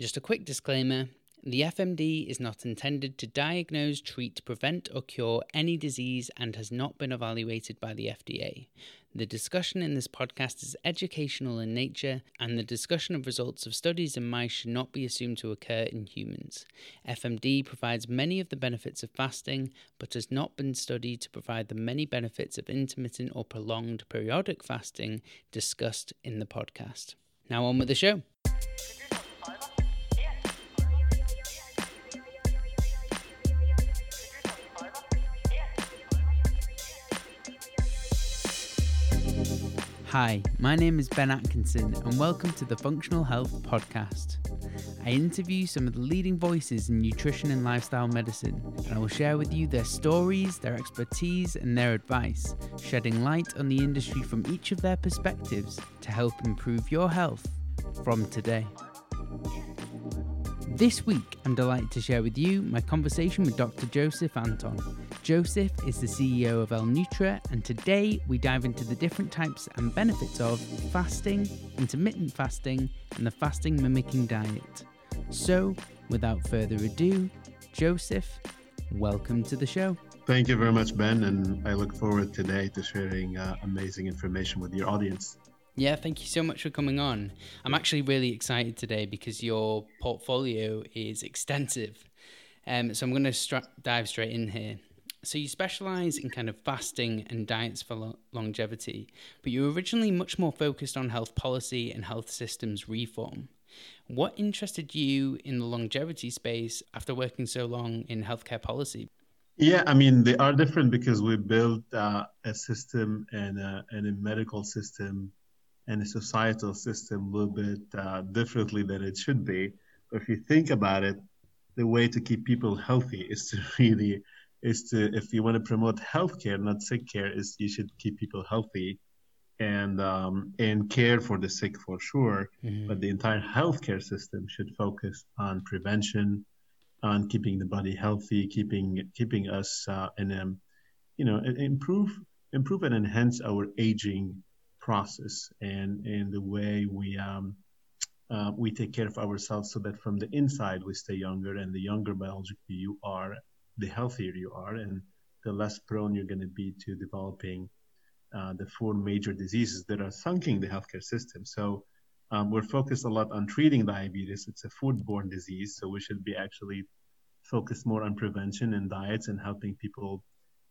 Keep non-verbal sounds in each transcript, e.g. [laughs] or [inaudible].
Just a quick disclaimer the FMD is not intended to diagnose, treat, prevent, or cure any disease and has not been evaluated by the FDA. The discussion in this podcast is educational in nature, and the discussion of results of studies in mice should not be assumed to occur in humans. FMD provides many of the benefits of fasting, but has not been studied to provide the many benefits of intermittent or prolonged periodic fasting discussed in the podcast. Now, on with the show. Hi, my name is Ben Atkinson, and welcome to the Functional Health Podcast. I interview some of the leading voices in nutrition and lifestyle medicine, and I will share with you their stories, their expertise, and their advice, shedding light on the industry from each of their perspectives to help improve your health from today. This week, I'm delighted to share with you my conversation with Dr. Joseph Antoun. Joseph is the CEO of L-Nutra, and today we dive into the different types and benefits of fasting, intermittent fasting, and the fasting mimicking diet. So, without further ado, Joseph, welcome to the show. Thank you very much, Ben, and I look forward today to sharing uh, amazing information with your audience. Yeah, thank you so much for coming on. I'm actually really excited today because your portfolio is extensive. Um, so I'm going to stra- dive straight in here. So you specialize in kind of fasting and diets for lo- longevity, but you were originally much more focused on health policy and health systems reform. What interested you in the longevity space after working so long in healthcare policy? Yeah, I mean they are different because we built uh, a system and a, and a medical system and the societal system a little bit uh, differently than it should be. But if you think about it, the way to keep people healthy is to [laughs] really is to if you want to promote healthcare, not sick care, is you should keep people healthy and um, and care for the sick for sure. Mm-hmm. But the entire healthcare system should focus on prevention, on keeping the body healthy, keeping keeping us uh, in a you know improve improve and enhance our aging process and and the way we um, uh, we take care of ourselves so that from the inside we stay younger and the younger biologically you are the healthier you are and the less prone you're going to be to developing uh, the four major diseases that are sunking the healthcare system so um, we're focused a lot on treating diabetes it's a foodborne disease so we should be actually focused more on prevention and diets and helping people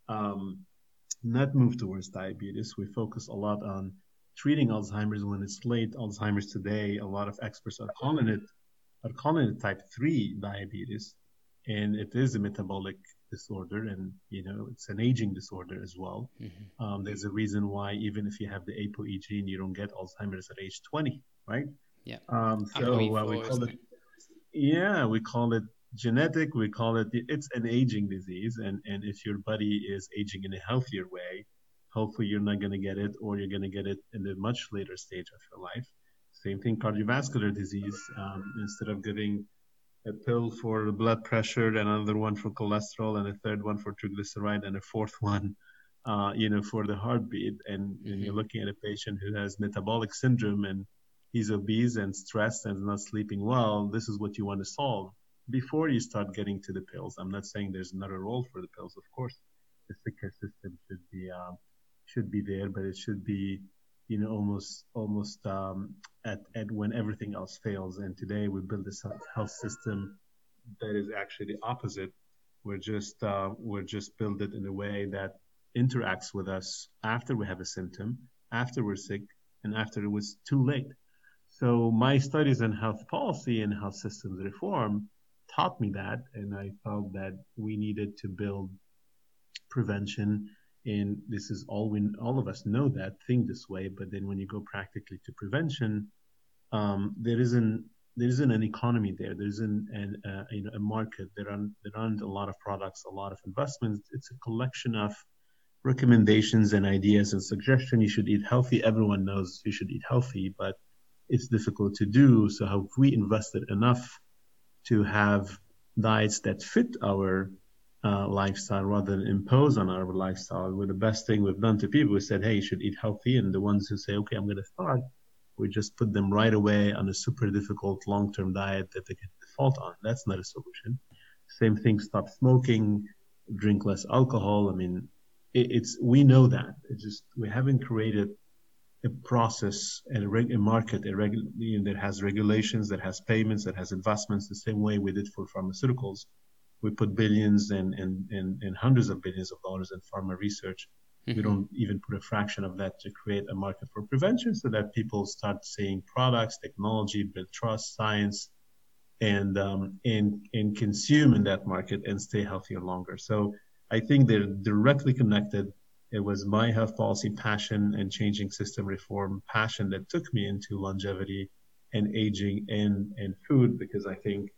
um, not move towards diabetes. We focus a lot on treating Alzheimer's when it's late. Alzheimer's today, a lot of experts are calling it are calling it type 3 diabetes, and it is a metabolic disorder, and you know it's an aging disorder as well. Mm-hmm. Um, there's a reason why even if you have the ApoE gene, you don't get Alzheimer's at age 20, right? Yeah. Um, so uh, we call it. Yeah, we call it genetic. We call it. It's an aging disease, and and if your body is aging in a healthier way, hopefully you're not going to get it or you're going to get it in a much later stage of your life. Same thing cardiovascular disease um, instead of getting a pill for blood pressure and another one for cholesterol and a third one for triglyceride and a fourth one uh, you know for the heartbeat. And, mm-hmm. and, you're looking at a patient who has metabolic syndrome and he's obese and stressed and not sleeping well this is what you want to solve before you start getting to the pills. I'm not saying there's not a role for the pills of course. The sick care system should be uh, should be there, but it should be you know almost almost um, at at when everything else fails. And today we build a health system that is actually the opposite. We're just uh, we're just build it in a way that interacts with us after we have a symptom, after we're sick, and after it was too late. So my studies in health policy and health systems reform taught me that, and I felt that we needed to build prevention and this is all we all of us know that think this way but then when you go practically to prevention um, there isn't there isn't an economy there. There isn't an, uh, you know, a market. There aren't there aren't a lot of products a lot of investments. It's a collection of recommendations and ideas and suggestion. You should eat healthy. Everyone knows you should eat healthy but it's difficult to do. So have we invested enough to have diets that fit our uh, lifestyle rather than impose on our lifestyle. Well, the best thing we've done to people, we said, hey, you should eat healthy. And the ones who say, okay, I'm going to start, We just put them right away on a super difficult long-term diet that they can default on. That's not a solution. Same thing, stop smoking, drink less alcohol. I mean, it, it's we know that. It's just we haven't created a process and a, reg, a market a that has regulations, that has payments, that has investments, the same way we did for pharmaceuticals. We put billions and, and, and, and hundreds of billions of dollars in pharma research. Mm-hmm. We don't even put a fraction of that to create a market for prevention so that people start seeing products, technology, build trust, science, and um, and and consume in that market and stay healthier longer. So I think they're directly connected. It was my health policy passion and changing system reform passion that took me into longevity and aging and and food because I think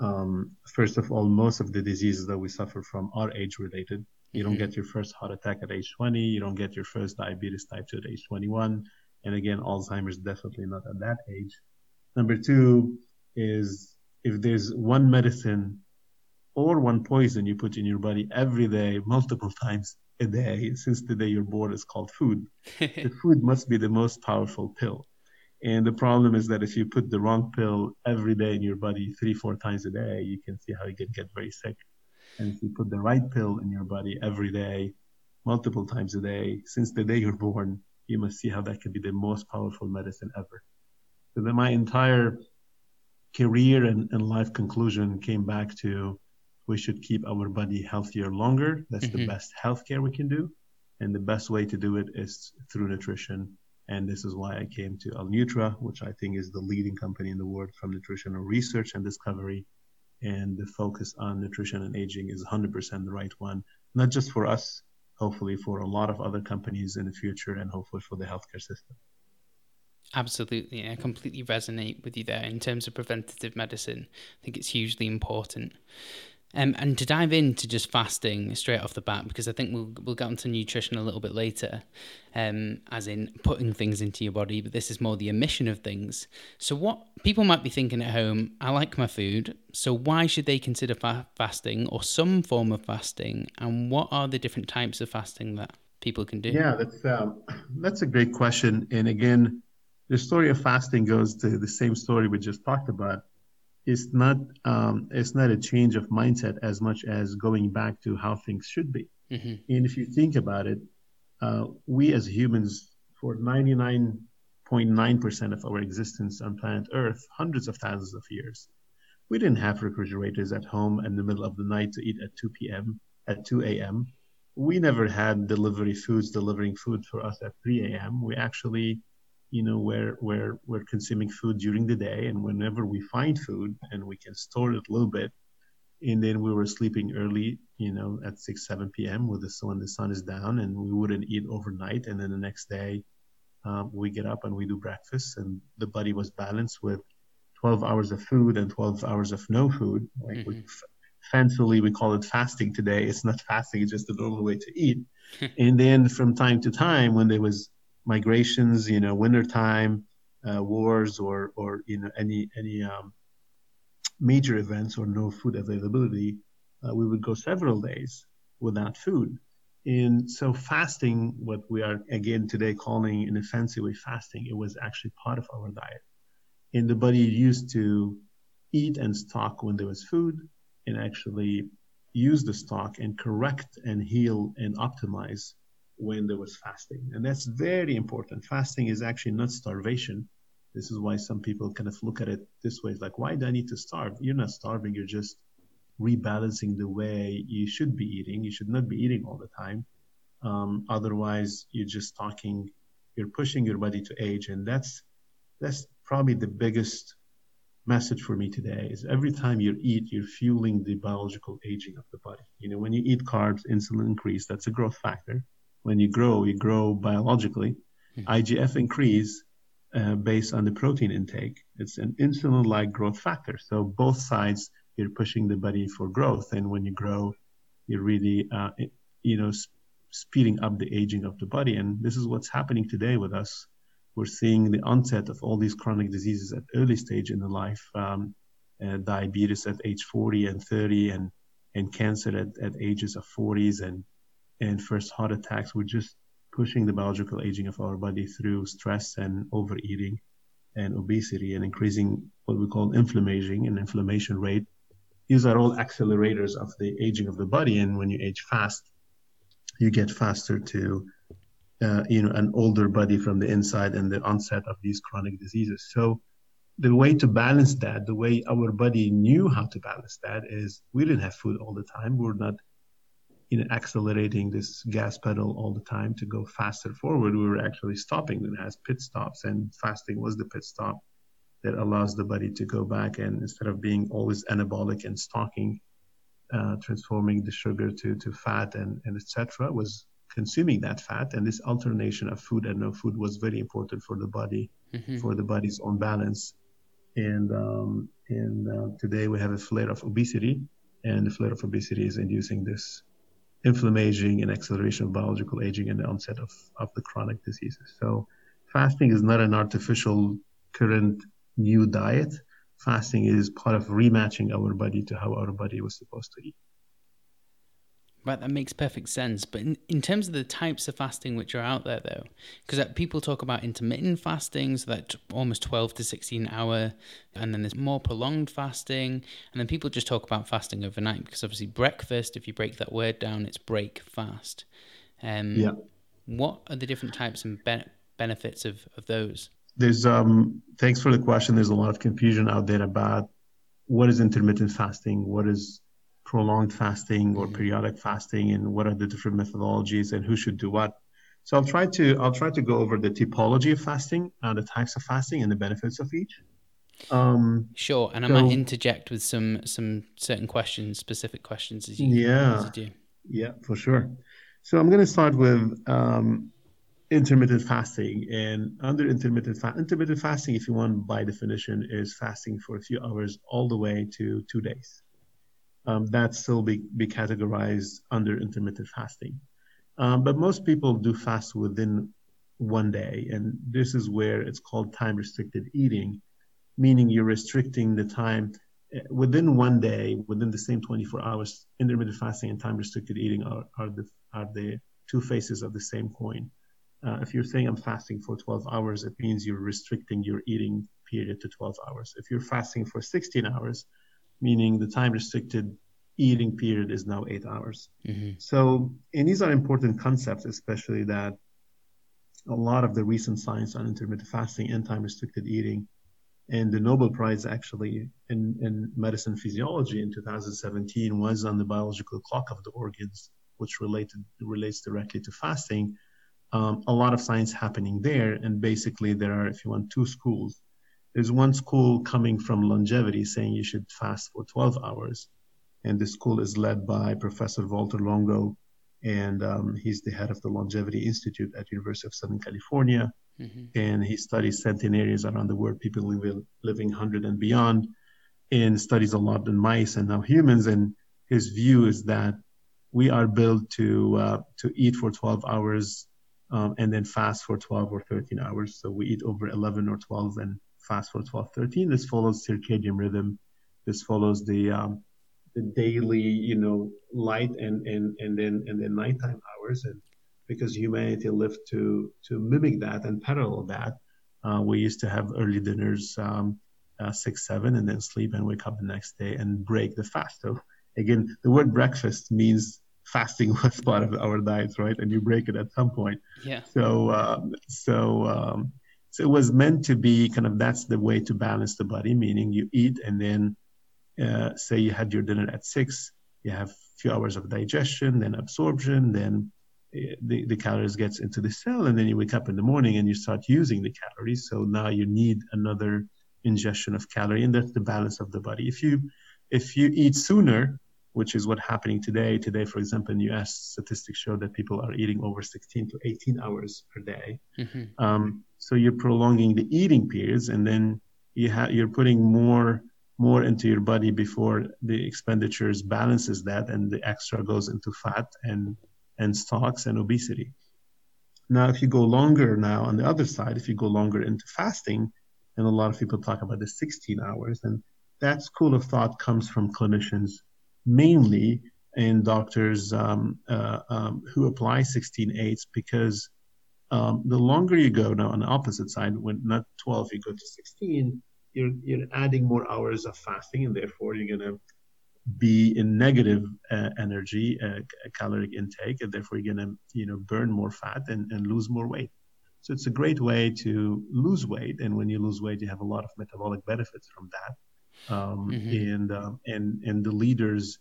um, first of all most of the diseases that we suffer from are age related. You don't mm-hmm. get your first heart attack at age 20. You don't get your first diabetes type 2 at age 21. And again, Alzheimer's definitely not at that age. Number two, is if there's one medicine or one poison you put in your body every day, multiple [laughs] times a day, since the day you're born is called food. [laughs] the food must be the most powerful pill. And the problem is that if you put the wrong pill every day in your body, three, four times a day, you can see how you can get very sick. And if you put the right pill in your body every day, multiple times a day, since the day you're born, you must see how that can be the most powerful medicine ever. So then my entire career and, and life conclusion came back to we should keep our body healthier longer. That's mm-hmm. the best healthcare we can do. And the best way to do it is through nutrition. And this is why I came to L-Nutra, which I think is the leading company in the world from nutritional research and discovery. And the focus on nutrition and aging is 100% the right one, not just for us, hopefully for a lot of other companies in the future, and hopefully for the healthcare system. Absolutely. I completely resonate with you there in terms of preventative medicine. I think it's hugely important. Um, and to dive into just fasting straight off the bat, because I think we'll we'll get onto nutrition a little bit later, um, as in putting things into your body, but this is more the emission of things. So what people might be thinking at home, I like my food, so why should they consider fa- fasting or some form of fasting, and what are the different types of fasting that people can do? Yeah, that's um, that's a great question, and again, the story of fasting goes to the same story we just talked about. It's not um, it's not a change of mindset as much as going back to how things should be. Mm-hmm. And if you think about it, uh, we as humans, for 99.9% of our existence on planet Earth, hundreds of thousands of years, we didn't have refrigerators at home in the middle of the night to eat at 2 p.m. at 2 a.m. We never had delivery foods delivering food for us at 3 a.m. We actually you know where where we're consuming food during the day and whenever we find food and we can store it a little bit and then we were sleeping early you know at 6 7 p.m with the sun when the sun is down and we wouldn't eat overnight and then the next day um, we get up and we do breakfast and the body was balanced with 12 hours of food and 12 hours of no food. Like mm-hmm. we, fancily we call it fasting today. It's not fasting it's just a normal way to eat. [laughs] And then from time to time when there was migrations, you know, wintertime, uh, wars, or or you know any any um, major events or no food availability, uh, we would go several days without food. And so fasting, what we are again today calling in a fancy way fasting, it was actually part of our diet. And the body used to eat and stock when there was food and actually use the stock and correct and heal and optimize when there was fasting. And that's very important. Fasting is actually not starvation. This is why some people kind of look at it this way. It's like, why do I need to starve? You're not starving. You're just rebalancing the way you should be eating. You should not be eating all the time. Um, otherwise, you're just talking, you're pushing your body to age. And that's, that's probably the biggest message for me today is every time you eat, you're fueling the biological aging of the body. You know, when you eat carbs, insulin increase, that's a growth factor when you grow, you grow biologically. Mm-hmm. IGF increase uh, based on the protein intake. It's an insulin-like growth factor. So both sides, you're pushing the body for growth, and when you grow, you're really, uh, you know, sp- speeding up the aging of the body. And this is what's happening today with us. We're seeing the onset of all these chronic diseases at early stage in the life, um, uh, diabetes at age 40 and 30, and and cancer at, at ages of 40s and and first heart attacks. We're just pushing the biological aging of our body through stress and overeating and obesity and increasing what we call inflammation and inflammation rate. These are all accelerators of the aging of the body. And when you age fast, you get faster to uh, you know an older body from the inside and the onset of these chronic diseases. So the way to balance that, the way our body knew how to balance that is we didn't have food all the time. We're not you know accelerating this gas pedal all the time to go faster forward. We were actually stopping them as pit stops, and fasting was the pit stop that allows the body to go back and instead of being always anabolic and stocking, uh, transforming the sugar to to fat and and etc. was consuming that fat. And this alternation of food and no food was very important for the body, mm-hmm. for the body's own balance. And um, and uh, today we have a flare of obesity, and the flare of obesity is inducing this inflammation and acceleration of biological aging and the onset of, of the chronic diseases. So fasting is not an artificial current new diet. Fasting is part of rematching our body to how our body was supposed to eat. Right, that makes perfect sense. But in, in terms of the types of fasting which are out there, though, because people talk about intermittent fasting, so that almost 12 to 16 hour, and then there's more prolonged fasting, and then people just talk about fasting overnight, because obviously breakfast, if you break that word down, it's break fast. Um, yeah. What are the different types and ben- benefits of, of those? There's um. Thanks for the question. There's a lot of confusion out there about what is intermittent fasting, what is prolonged fasting or mm-hmm. periodic fasting and what are the different methodologies and who should do what. So I'll try to I'll try to go over the typology of fasting, uh, the types of fasting, and the benefits of each. Um, sure, and I might interject with some some certain questions, specific questions as you, yeah, as you do. Yeah, for sure. So I'm going to start with um, intermittent fasting, and under intermittent fa- intermittent fasting, if you want by definition, is fasting for a few hours all the way to two days um, that still be, be categorized under intermittent fasting. Um, but most people do fast within one day, and this is where it's called time restricted eating, meaning you're restricting the time eh, within one day, within the same 24 hours. Intermittent fasting and time restricted eating are, are, the, are the two faces of the same coin. Uh, if you're saying I'm fasting for 12 hours, it means you're restricting your eating period to 12 hours. If you're fasting for 16 hours, meaning the time restricted eating period is now eight hours. Mm-hmm. So, and these are important concepts, especially that a lot of the recent science on intermittent fasting and time restricted eating and the Nobel Prize actually in, in medicine physiology in 2017 was on the biological clock of the organs, which related relates directly to fasting. Um, a lot of science happening there, and basically there are, if you want, two schools. There's one school coming from longevity saying you should fast for 12 hours, and the school is led by Professor Valter Longo, and um, he's the head of the Longevity Institute at University of Southern California, mm-hmm. and he studies centenarians around the world, people living, living 100 and beyond, and studies a lot in mice and now humans. And his view is that we are built to uh, to eat for 12 hours um, and then fast for 12 or 13 hours. So we eat over 11 or 12 and fast for 12, 13. This follows circadian rhythm. This follows the um, the daily, you know, light and and and then and then nighttime hours, and because humanity lived to to mimic that and parallel that, uh, we used to have early dinners, um, uh, six seven, and then sleep and wake up the next day and break the fast. So again, the word breakfast means fasting [laughs] was part of our diets, right? And you break it at some point. Yeah. So um, so. Um, so it was meant to be kind of that's the way to balance the body, meaning you eat and then uh, say you had your dinner at six, you have a few hours of digestion, then absorption, then uh, the, the calories gets into the cell, and then you wake up in the morning and you start using the calories. So now you need another ingestion of calorie, and that's the balance of the body. If you if you eat sooner, which is what's happening today. Today, for example, in U.S. statistics show that people are eating over 16 to 18 hours per day. Mm-hmm. Um, so you're prolonging the eating periods, and then you have you're putting more more into your body before the expenditures balances that and the extra goes into fat and and stocks and obesity now if you go longer now on the other side if you go longer into fasting and a lot of people talk about the 16 hours and that school of thought comes from clinicians mainly in doctors um, uh, um, who apply 16 8s because um, the longer you go now on the opposite side, when not 12, you go to 16, you're, you're adding more hours of fasting, and therefore you're going to be in negative uh, energy uh, caloric intake, and therefore you're going to you know burn more fat and, and lose more weight. So it's a great way to lose weight, and when you lose weight, you have a lot of metabolic benefits from that. Um, mm-hmm. And um, and and the leaders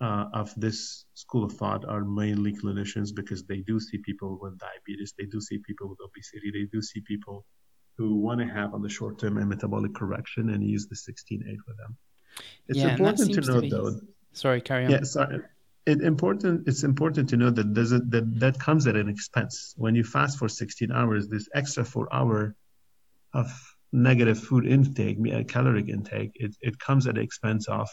uh, of this school of thought are mainly clinicians because they do see people with diabetes, they do see people with obesity, they do see people who want to have on the short term a metabolic correction and use the 16-8 with them. It's yeah, important to note, though. Sorry, carry on. Yeah, sorry. It important. It's important to know that there's a, that that comes at an expense. When you fast for 16 hours, this extra four hour of negative food intake, caloric intake, it, it comes at the expense of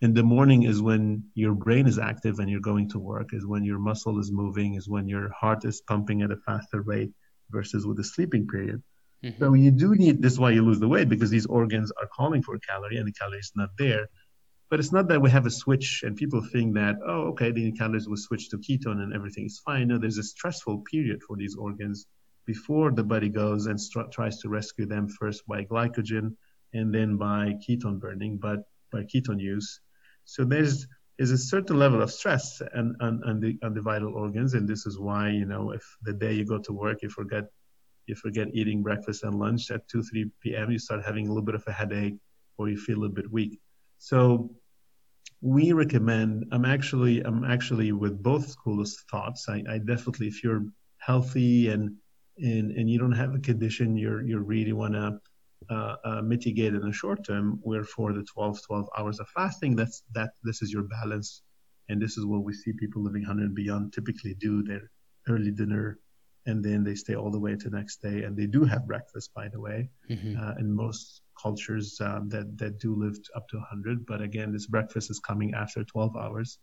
in the morning is when your brain is active and you're going to work is when your muscle is moving is when your heart is pumping at a faster rate versus with the sleeping period. Mm-hmm. so you do need this is why you lose the weight because these organs are calling for a calorie and the calorie is not there. But it's not that we have a switch and people think that oh okay the calories will switch to ketone and everything is fine. No there's a stressful period for these organs before the body goes and st- tries to rescue them first by glycogen and then by ketone burning but by ketone use so there's is a certain level of stress on, on, on, the on the vital organs, and this is why you know if the day you go to work you forget you forget eating breakfast and lunch at 2 3 p.m. you start having a little bit of a headache or you feel a bit weak. So we recommend. I'm actually I'm actually with both schools of thoughts. I, I definitely if you're healthy and and and you don't have a condition you're you really want to uh, uh, mitigate in the short term, where for the 12, 12 hours of fasting, that's that this is your balance, and this is what we see people living 100 and beyond typically do their early dinner, and then they stay all the way to the next day, and they do have breakfast, by the way, mm-hmm. uh, in most cultures um, that that do live up to 100. But again, this breakfast is coming after 12 hours.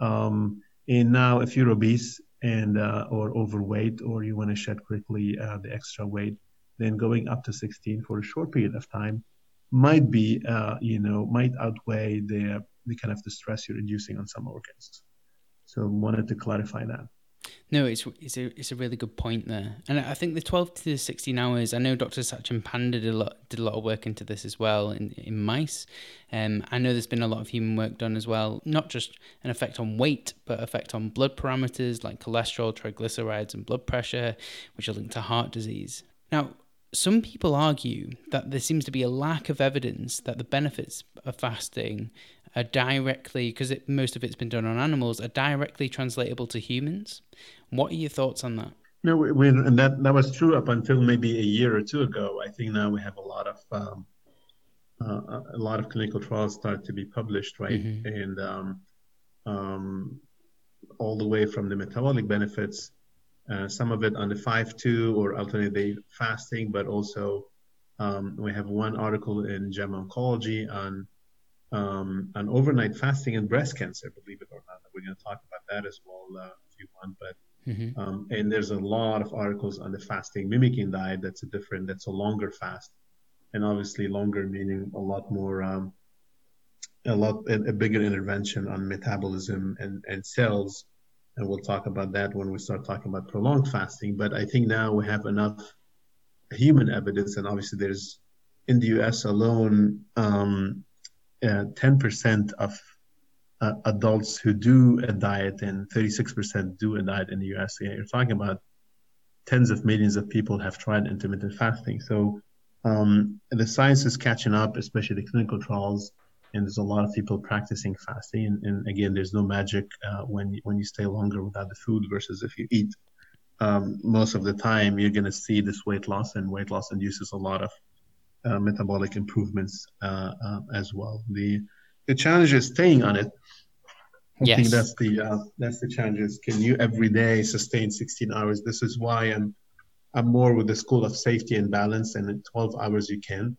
Um, and now, if you're obese and uh, or overweight, or you want to shed quickly uh, the extra weight, then going up to 16 for a short period of time might be, uh, you know, might outweigh the, the kind of the stress you're inducing on some organs. So wanted to clarify that. No, it's it's a it's a really good point there, and I think the twelve to sixteen hours. I know Dr. Satchin Panda did a lot did a lot of work into this as well in in mice. Um, I know there's been a lot of human work done as well, not just an effect on weight, but effect on blood parameters like cholesterol, triglycerides, and blood pressure, which are linked to heart disease. Now, some people argue that there seems to be a lack of evidence that the benefits of fasting are directly, because most of it's been done on animals, are directly translatable to humans. What are your thoughts on that? No, we, and that that was true up until maybe a year or two ago. I think now we have a lot of um, uh, a lot of clinical trials start to be published, right? Mm-hmm. And um, um, all the way from the metabolic benefits uh, some of it on the 5-2 or alternate day fasting, but also um, we have one article in JAMA Oncology on um, on overnight fasting and breast cancer. Believe it or not, we're going to talk about that as well uh, if you want. But mm-hmm. um, and there's a lot of articles on the fasting mimicking diet. That's a different. That's a longer fast, and obviously longer meaning a lot more. Um, a lot a, a bigger intervention on metabolism and, and cells and we'll talk about that when we start talking about prolonged fasting. But I think now we have enough human evidence, and obviously there's in the U.S. alone, um, uh, 10% of uh, adults who do a diet and 36% do a diet in the U.S. So you're talking about tens of millions of people have tried intermittent fasting. So um, the science is catching up, especially the clinical trials and there's a lot of people practicing fasting. And, and again, there's no magic uh, when when you stay longer without the food versus if you eat. Um, most of the time, you're going to see this weight loss, and weight loss induces a lot of uh, metabolic improvements uh, uh as well. The the challenge is staying on it. I yes. think that's the uh, that's the challenge. Is can you every day sustain 16 hours? This is why I'm I'm more with the school of safety and balance, and in 12 hours you can.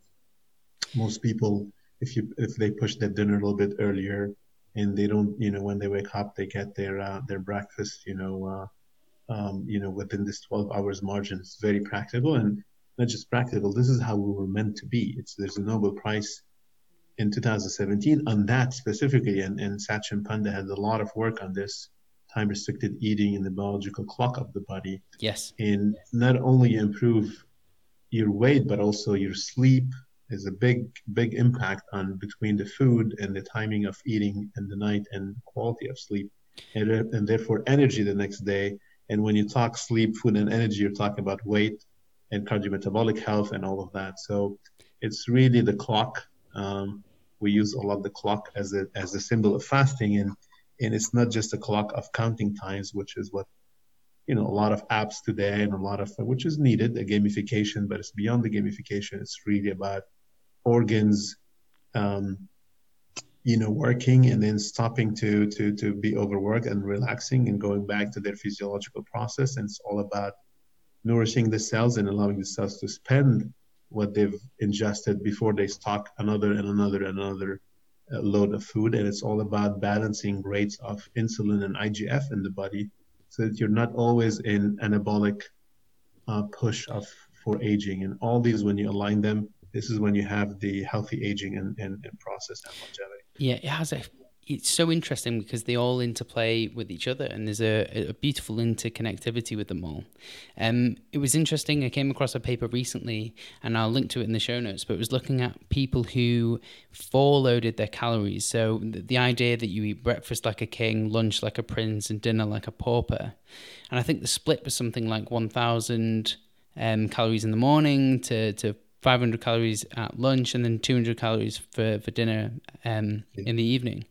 Most people if you if they push their dinner a little bit earlier and they don't you know when they wake up they get their uh, their breakfast you know uh, um, you know within this 12 hours margin it's very practical and not just practical this is how we were meant to be it's there's a nobel prize in 2017 on that specifically and, and Satchin Panda had a lot of work on this time restricted eating and the biological clock of the body. Yes. And not only improve your weight, but also your sleep is a big, big impact on between the food and the timing of eating and the night and quality of sleep, and, and therefore energy the next day. And when you talk sleep, food, and energy, you're talking about weight and cardiometabolic health and all of that. So it's really the clock. Um, we use a lot the clock as a as a symbol of fasting, and and it's not just a clock of counting times, which is what you know a lot of apps today and a lot of which is needed a gamification, but it's beyond the gamification. It's really about organs. Um, you know working and then stopping to to to be overworked and relaxing and going back to their physiological process and it's all about nourishing the cells and allowing the cells to spend what they've ingested before they stock another and another and another uh, load of food. And it's all about balancing rates of insulin and IGF in the body so that you're not always in anabolic uh, push of for aging. And all these, when you align them, this is when you have the healthy aging and, and, and process and longevity. Yeah, it has a it's so interesting because they all interplay with each other and there's a, a beautiful interconnectivity with them all. Um, it was interesting. I came across a paper recently and I'll link to it in the show notes, but it was looking at people who loaded their calories. So the, the idea that you eat breakfast like a king, lunch like a prince, and dinner like a pauper. And I think the split was something like 1,000 um, calories in the morning to, to 500 calories at lunch and then 200 calories for, for dinner um, in the evening.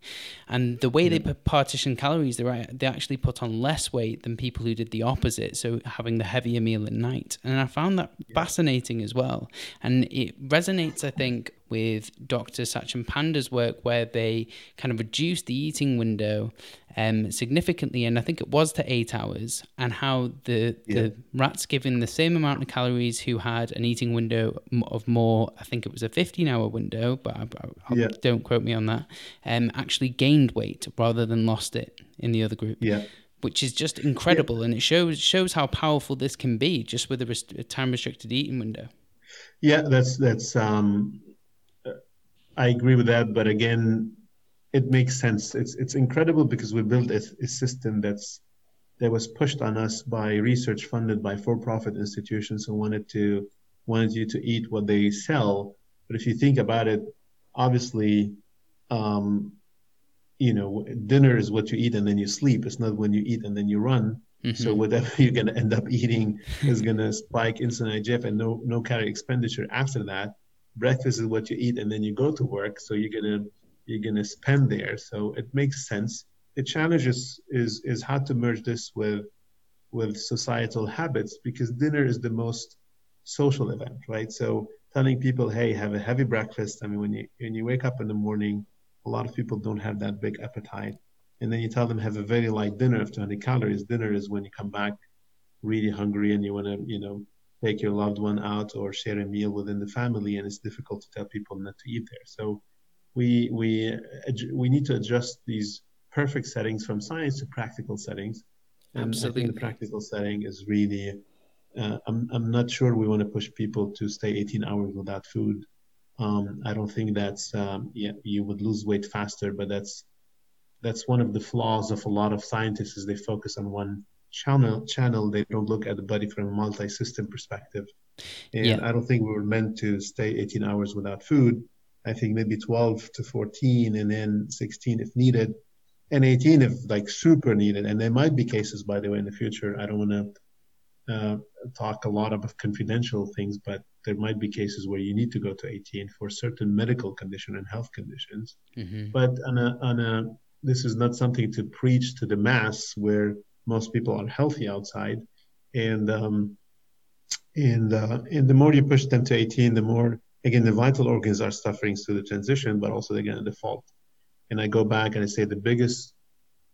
And the way they partition calories, they they actually put on less weight than people who did the opposite, so having the heavier meal at night. And I found that fascinating as well. And it resonates, I think, with Dr. Satchin Panda's work, where they kind of reduced the eating window um, significantly, and I think it was to eight hours, and how the yeah. the rats given the same amount of calories who had an eating window of more, I think it was a 15 hour window, but I, I, yeah. don't quote me on that, um, actually gained weight rather than lost it in the other group. Yeah. Which is just incredible, yeah. and it shows shows how powerful this can be just with a, rest- a time restricted eating window. Yeah, that's that's. Um, I agree with that, but again, it makes sense. It's it's incredible because we built a, a system that's that was pushed on us by research funded by for-profit institutions who wanted to wanted you to eat what they sell. But if you think about it, obviously, um, you know, dinner is what you eat and then you sleep. It's not when you eat and then you run. Mm-hmm. So whatever [laughs] you're going to end up eating is going to spike insulin IGF and no no calorie expenditure after that. Breakfast is what you eat and then you go to work. So you're to you're to spend there. So it makes sense. The challenge is, is, is how to merge this with, with societal habits because dinner is the most social event, right? So telling people, hey, have a heavy breakfast. I mean, when you, when you wake up in the morning, a lot of people don't have that big appetite. And then you tell them have a very light dinner of 200 calories. Dinner is when you come back really hungry and you want to, you know, take your loved one out or share a meal within the family. And it's difficult to tell people not to eat there. So we we we need to adjust these perfect settings from science to practical settings. And Absolutely. The practical setting is really. Uh, I'm I'm not sure we want to push people to stay 18 hours without food. Um, I don't think that's um, yeah you would lose weight faster, but that's that's one of the flaws of a lot of scientists is they focus on one channel channel they don't look at the body from a multi-system perspective and yeah. i don't think we were meant to stay 18 hours without food I think maybe 12 to 14 and then 16 if needed and 18 if like super needed. And there might be cases, by the way, in the future. I don't want to uh, talk a lot about confidential things, but there might be cases where you need to go to 18 for certain medical condition and health conditions. Mm-hmm. But on a, on a, this is not something to preach to the mass where most people are healthy outside. And, um, and, uh, and the more you push them to 18, the more again, the vital organs are suffering through the transition, but also again the default. And I go back and I say the biggest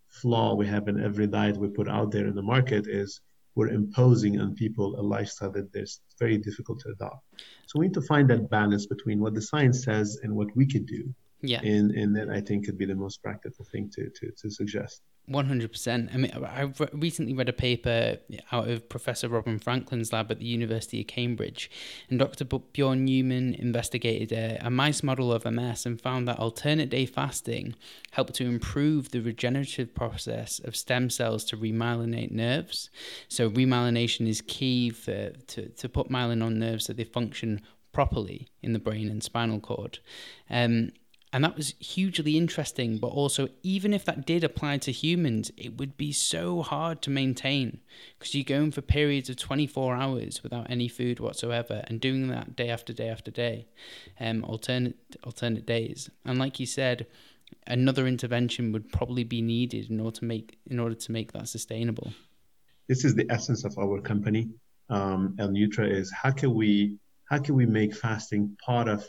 flaw we have in every diet we put out there in the market is we're imposing on people a lifestyle that is very difficult to adopt. So we need to find that balance between what the science says and what we can do. Yeah. And and that I think could be the most practical thing to to, to suggest. One hundred percent. I mean, I recently read a paper out of Professor Robin Franklin's lab at the University of Cambridge, and Dr. Bjorn Neumann investigated a, a, mice model of MS and found that alternate day fasting helped to improve the regenerative process of stem cells to remyelinate nerves. So remyelination is key for to, to put myelin on nerves so they function properly in the brain and spinal cord. Um, and that was hugely interesting. But also, even if that did apply to humans, it would be so hard to maintain because you're going for periods of 24 hours without any food whatsoever and doing that day after day after day, um, alternate, alternate days. And like you said, another intervention would probably be needed in order to make in order to make that sustainable. This is the essence of our company. Um, L-Nutra is how can we how can we make fasting part of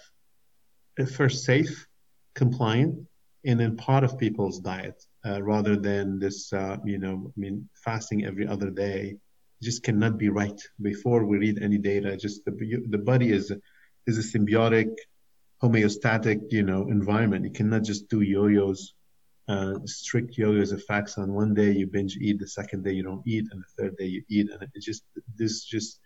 first safe compliant and then part of people's diet uh, rather than this, uh, you know, I mean, fasting every other day just cannot be right. Before we read any data, just the, the body is, is a symbiotic, homeostatic, you know, environment. You cannot just do yo-yos, uh, strict yo-yos effects on one day you binge eat, the second day you don't eat, and the third day you eat. And it just, this just,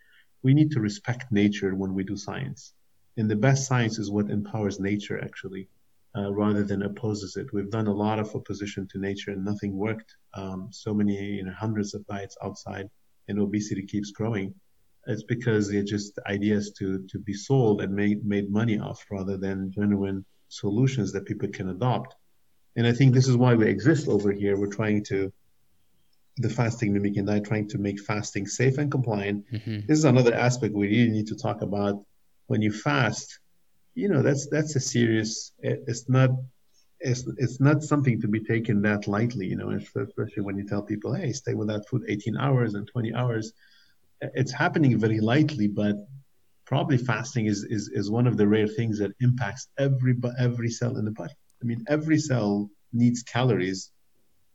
we need to respect nature when we do science. And the best science is what empowers nature actually uh, rather than opposes it. We've done a lot of opposition to nature and nothing worked. Um, so many, you know, hundreds of diets outside, and obesity keeps growing. It's because they're just ideas to to be sold and made made money off rather than genuine solutions that people can adopt. And I think this is why we exist over here. We're trying to the fasting mimicking diet, trying to make fasting safe and compliant. Mm-hmm. This is another aspect we really need to talk about. When you fast, you know that's that's a serious it's not it's, it's not something to be taken that lightly you know especially when you tell people hey stay without food 18 hours and 20 hours. It's happening very lightly but probably fasting is, is is one of the rare things that impacts every every cell in the body. I mean every cell needs calories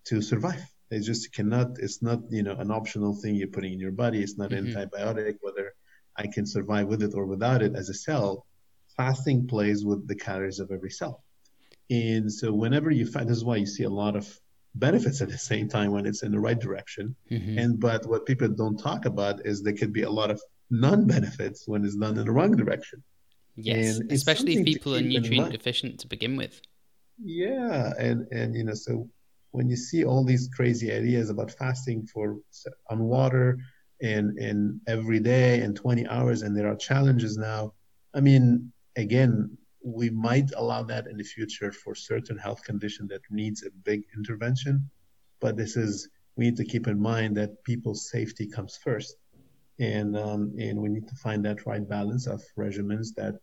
to survive. It just cannot it's not you know an optional thing you're putting in your body. It's not mm-hmm. antibiotic whether i can survive with it or without it as a cell fasting plays with the calories of every cell. And so whenever you fast, this is why you see a lot of benefits at the same time when it's in the right direction. Mm-hmm. And but what people don't talk about is there could be a lot of non-benefits when it's done in the wrong direction. Yes, and especially if people are nutrient deficient to begin with. Yeah, and and you know so when you see all these crazy ideas about fasting for on water and and every day and 20 hours and there are challenges now. I mean, again, we might allow that in the future for certain health condition that needs a big intervention. But this is we need to keep in mind that people's safety comes first, and um, and we need to find that right balance of regimens that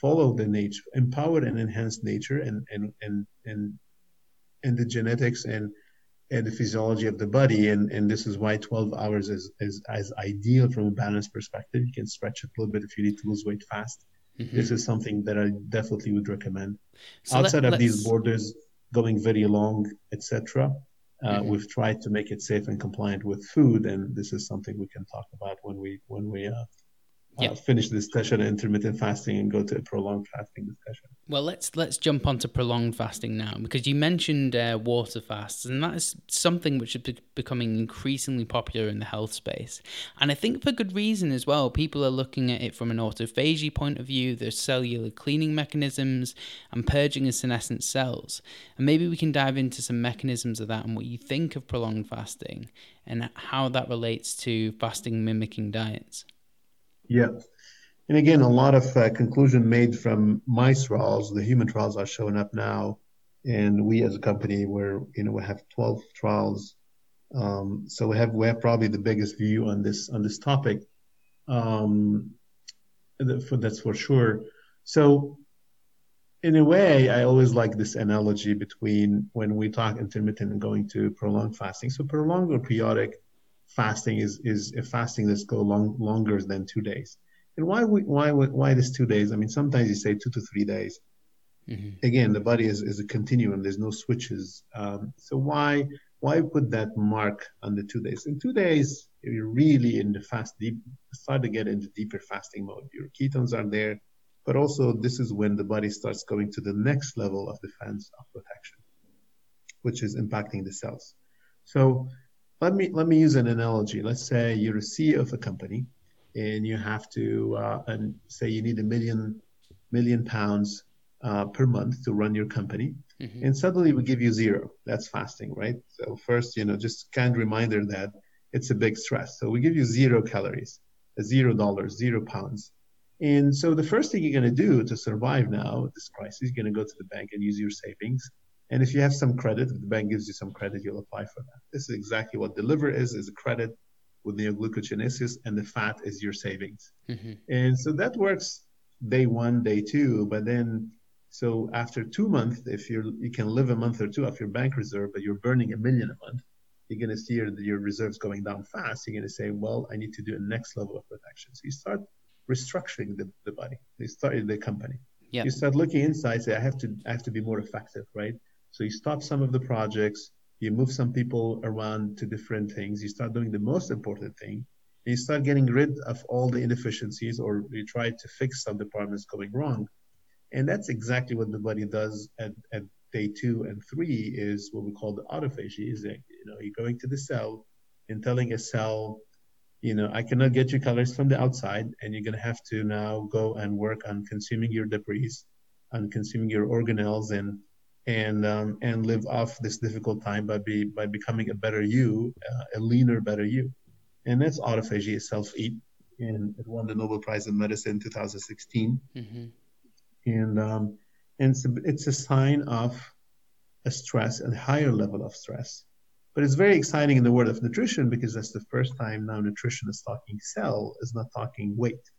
follow the nature, empower and enhance nature, and and and and and the genetics and and the physiology of the body. And and this is why 12 hours is is as ideal from a balance perspective. You can stretch it a little bit if you need to lose weight fast Mm-hmm. This is something that I definitely would recommend. So Outside let, of these borders, going very long, etc. Uh, mm-hmm. We've tried to make it safe and compliant with food, and this is something we can talk about when we when we uh, uh, finish the discussion on intermittent fasting and go to a prolonged fasting discussion. Well, let's let's jump onto prolonged fasting now because you mentioned uh, water fasts, and that is something which is be- becoming increasingly popular in the health space, and I think for good reason as well. People are looking at it from an autophagy point of view. There's cellular cleaning mechanisms and purging of senescent cells, and maybe we can dive into some mechanisms of that and what you think of prolonged fasting and how that relates to fasting mimicking diets. Yeah. And again, a lot of uh, conclusion made from mice trials. The human trials are showing up now, and we as a company, we're you know we have 12 trials, um, so we have we have probably the biggest view on this on this topic. Um, for, that's for sure. So, in a way, I always like this analogy between when we talk intermittent and going to prolonged fasting. So, prolonged or periodic fasting is is a fasting that's go long longer than two days. And why why why this two days? I mean, sometimes you say two to three days. Mm-hmm. Again, the body is, is a continuum. There's no switches. Um, so why why put that mark on the two days? In two days, you're really in the fast deep start to get into deeper fasting mode. Your ketones are there, but also this is when the body starts going to the next level of defense of protection, which is impacting the cells. So let me let me use an analogy. Let's say you're a CEO of a company, and you have to uh, and say you need a million million pounds uh, per month to run your company, mm-hmm. and suddenly we give you zero. That's fasting, right? So first, you know, just kind reminder that it's a big stress. So we give you zero calories, zero dollars, zero pounds and so the first thing you're going to do to survive now this crisis, you're going to go to the bank and use your savings. And if you have some credit, if the bank gives you some credit, you'll apply for that. This is exactly what the liver is, is a credit with neoglucogenesis, and the fat is your savings. Mm-hmm. And so that works day one, day two, but then so after two months, if you you can live a month or two off your bank reserve, but you're burning a million a month, you're going to see your, your reserves going down fast. You're going to say, well, I need to do a next level of protection. So you start restructuring the, the body. You start the company. Yep. You start looking inside, say, I have to I have to be more effective, right? So you stop some of the projects, you move some people around to different things, you start doing the most important thing, and you start getting rid of all the inefficiencies or you try to fix some departments going wrong. And that's exactly what the body does at, at day two and three is what we call the autophagy, is that you know, you're going to the cell and telling a cell you know, I cannot get you colors from the outside, and you're going to have to now go and work on consuming your debris, on consuming your organelles, and and um, and live off this difficult time by be by becoming a better you, uh, a leaner, better you, and that's autophagy, self eat, and it won the Nobel Prize in Medicine in 2016, mm-hmm. and um, and it's a, it's a sign of a stress, a higher level of stress but it's very exciting in the world of nutrition because that's the first time now nutrition is talking cell, is not talking weight.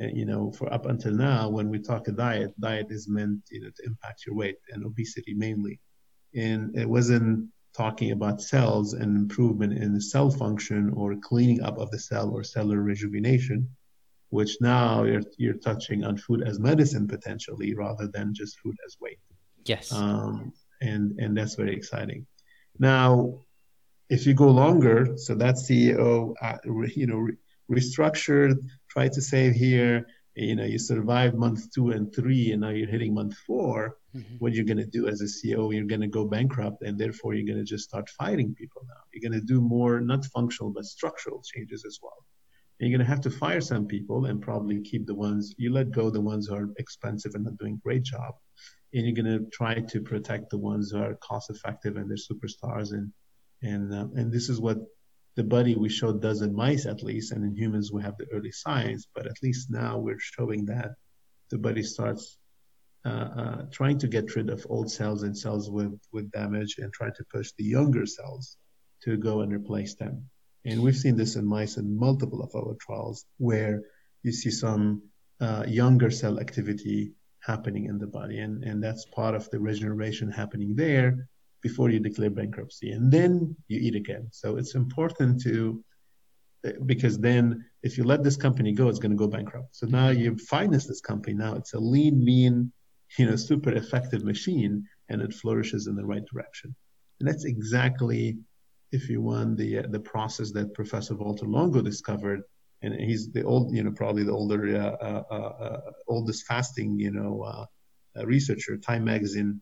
And, you know, for up until now, when we talk a diet, diet is meant you know to impact your weight and obesity mainly, and it wasn't talking about cells and improvement in the cell function or cleaning up of the cell or cellular rejuvenation, which now you're you're touching on food as medicine potentially rather than just food as weight. Yes. Um, and and that's very exciting. Now, if you go longer, so that CEO, uh, you know, re- restructured, try to save here, you know, you survived month two and three, and now you're hitting month 4 mm-hmm. What you're going to do as a CEO, you're going to go bankrupt, and therefore you're going to just start firing people now. You're going to do more, not functional, but structural changes as well. And you're going to have to fire some people and probably keep the ones you let go, the ones who are expensive and not doing a great job and you're going to try to protect the ones who are cost effective and they're superstars and and uh, and this is what the body we showed does in mice at least and in humans we have the early signs but at least now we're showing that the body starts uh, uh, trying to get rid of old cells and cells with with damage and try to push the younger cells to go and replace them and we've seen this in mice in multiple of our trials where you see some uh, younger cell activity happening in the body. And, and that's part of the regeneration happening there before you declare bankruptcy. And then you eat again. So it's important to, because then if you let this company go, it's going to go bankrupt. So now you finance this company. Now it's a lean, mean, you know, super effective machine and it flourishes in the right direction. And that's exactly, if you want, the, uh, the process that Professor Valter Longo discovered and he's the old, you know, probably the older, uh, uh, uh, uh oldest fasting, you know, uh, researcher. Time Magazine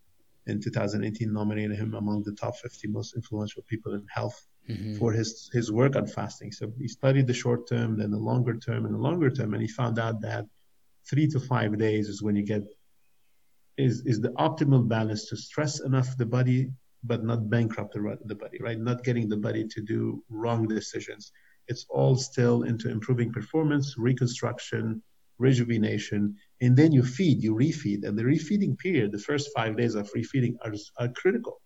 in 2018 nominated him among the top 50 most influential people in health mm-hmm. for his his work on fasting. So he studied the short term, then the longer term, and the longer term, and he found out that three to five days is when you get is is the optimal balance to stress enough the body but not bankrupt the, the body, right? Not getting the body to do wrong decisions it's all still into improving performance, reconstruction, rejuvenation, and then you feed, you refeed. And the refeeding period, the first five days of refeeding are, are critical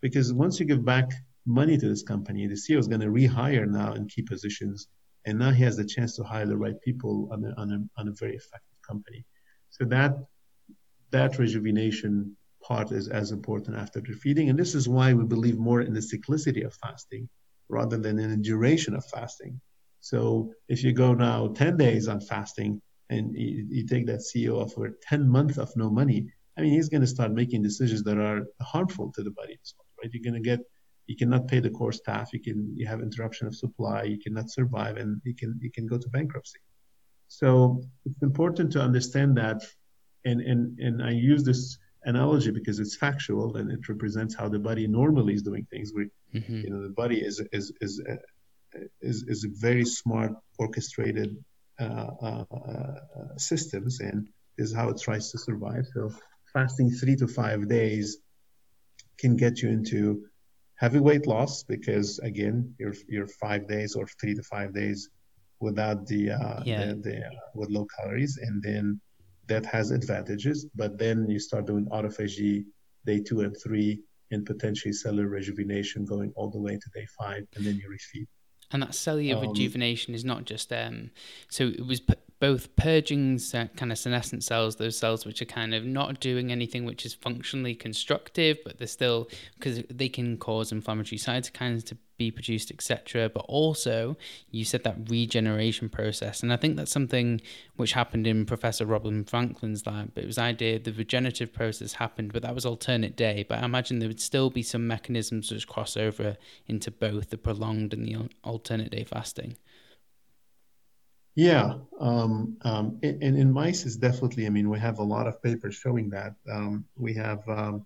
because once you give back money to this company, the CEO is going to rehire now in key positions. And now he has the chance to hire the right people on a, on a, on a very effective company. So that, that rejuvenation part is as important after the feeding. And this is why we believe more in the cyclicity of fasting rather than in the duration of fasting. So if you go now 10 days on fasting and you, you take that CEO of for 10 months of no money, I mean, he's going to start making decisions that are harmful to the body as well, right? You're going to get, you cannot pay the core staff, you can, you have interruption of supply, you cannot survive, and you can, you can go to bankruptcy. So it's important to understand that, and and and I use this analogy because it's factual and it represents how the body normally is doing things. We, mm-hmm. you know, the body is is is uh, is, is a very smart, orchestrated systems, and is how it tries to survive. So fasting three to five days can get you into heavy weight loss because again, you're you're five days or three to five days without the, uh, yeah. the, the uh, with low calories, and then that has advantages. But then you start doing autophagy day two and three, and potentially cellular rejuvenation going all the way to day five, and then you refeed. And that cellular um, rejuvenation is not just um. So it was p- both purging kind of senescent cells, those cells which are kind of not doing anything which is functionally constructive, but they're still because they can cause inflammatory cytokines to be produced, etc. But also, you said that regeneration process, and I think that's something which happened in Professor Robin Franklin's lab. It was idea the regenerative process happened, but that was alternate day. But I imagine there would still be some mechanisms which cross over into both the prolonged and the alternate day fasting. Yeah, um, um, and, in mice is definitely. I mean, we have a lot of papers showing that. Um, we have um,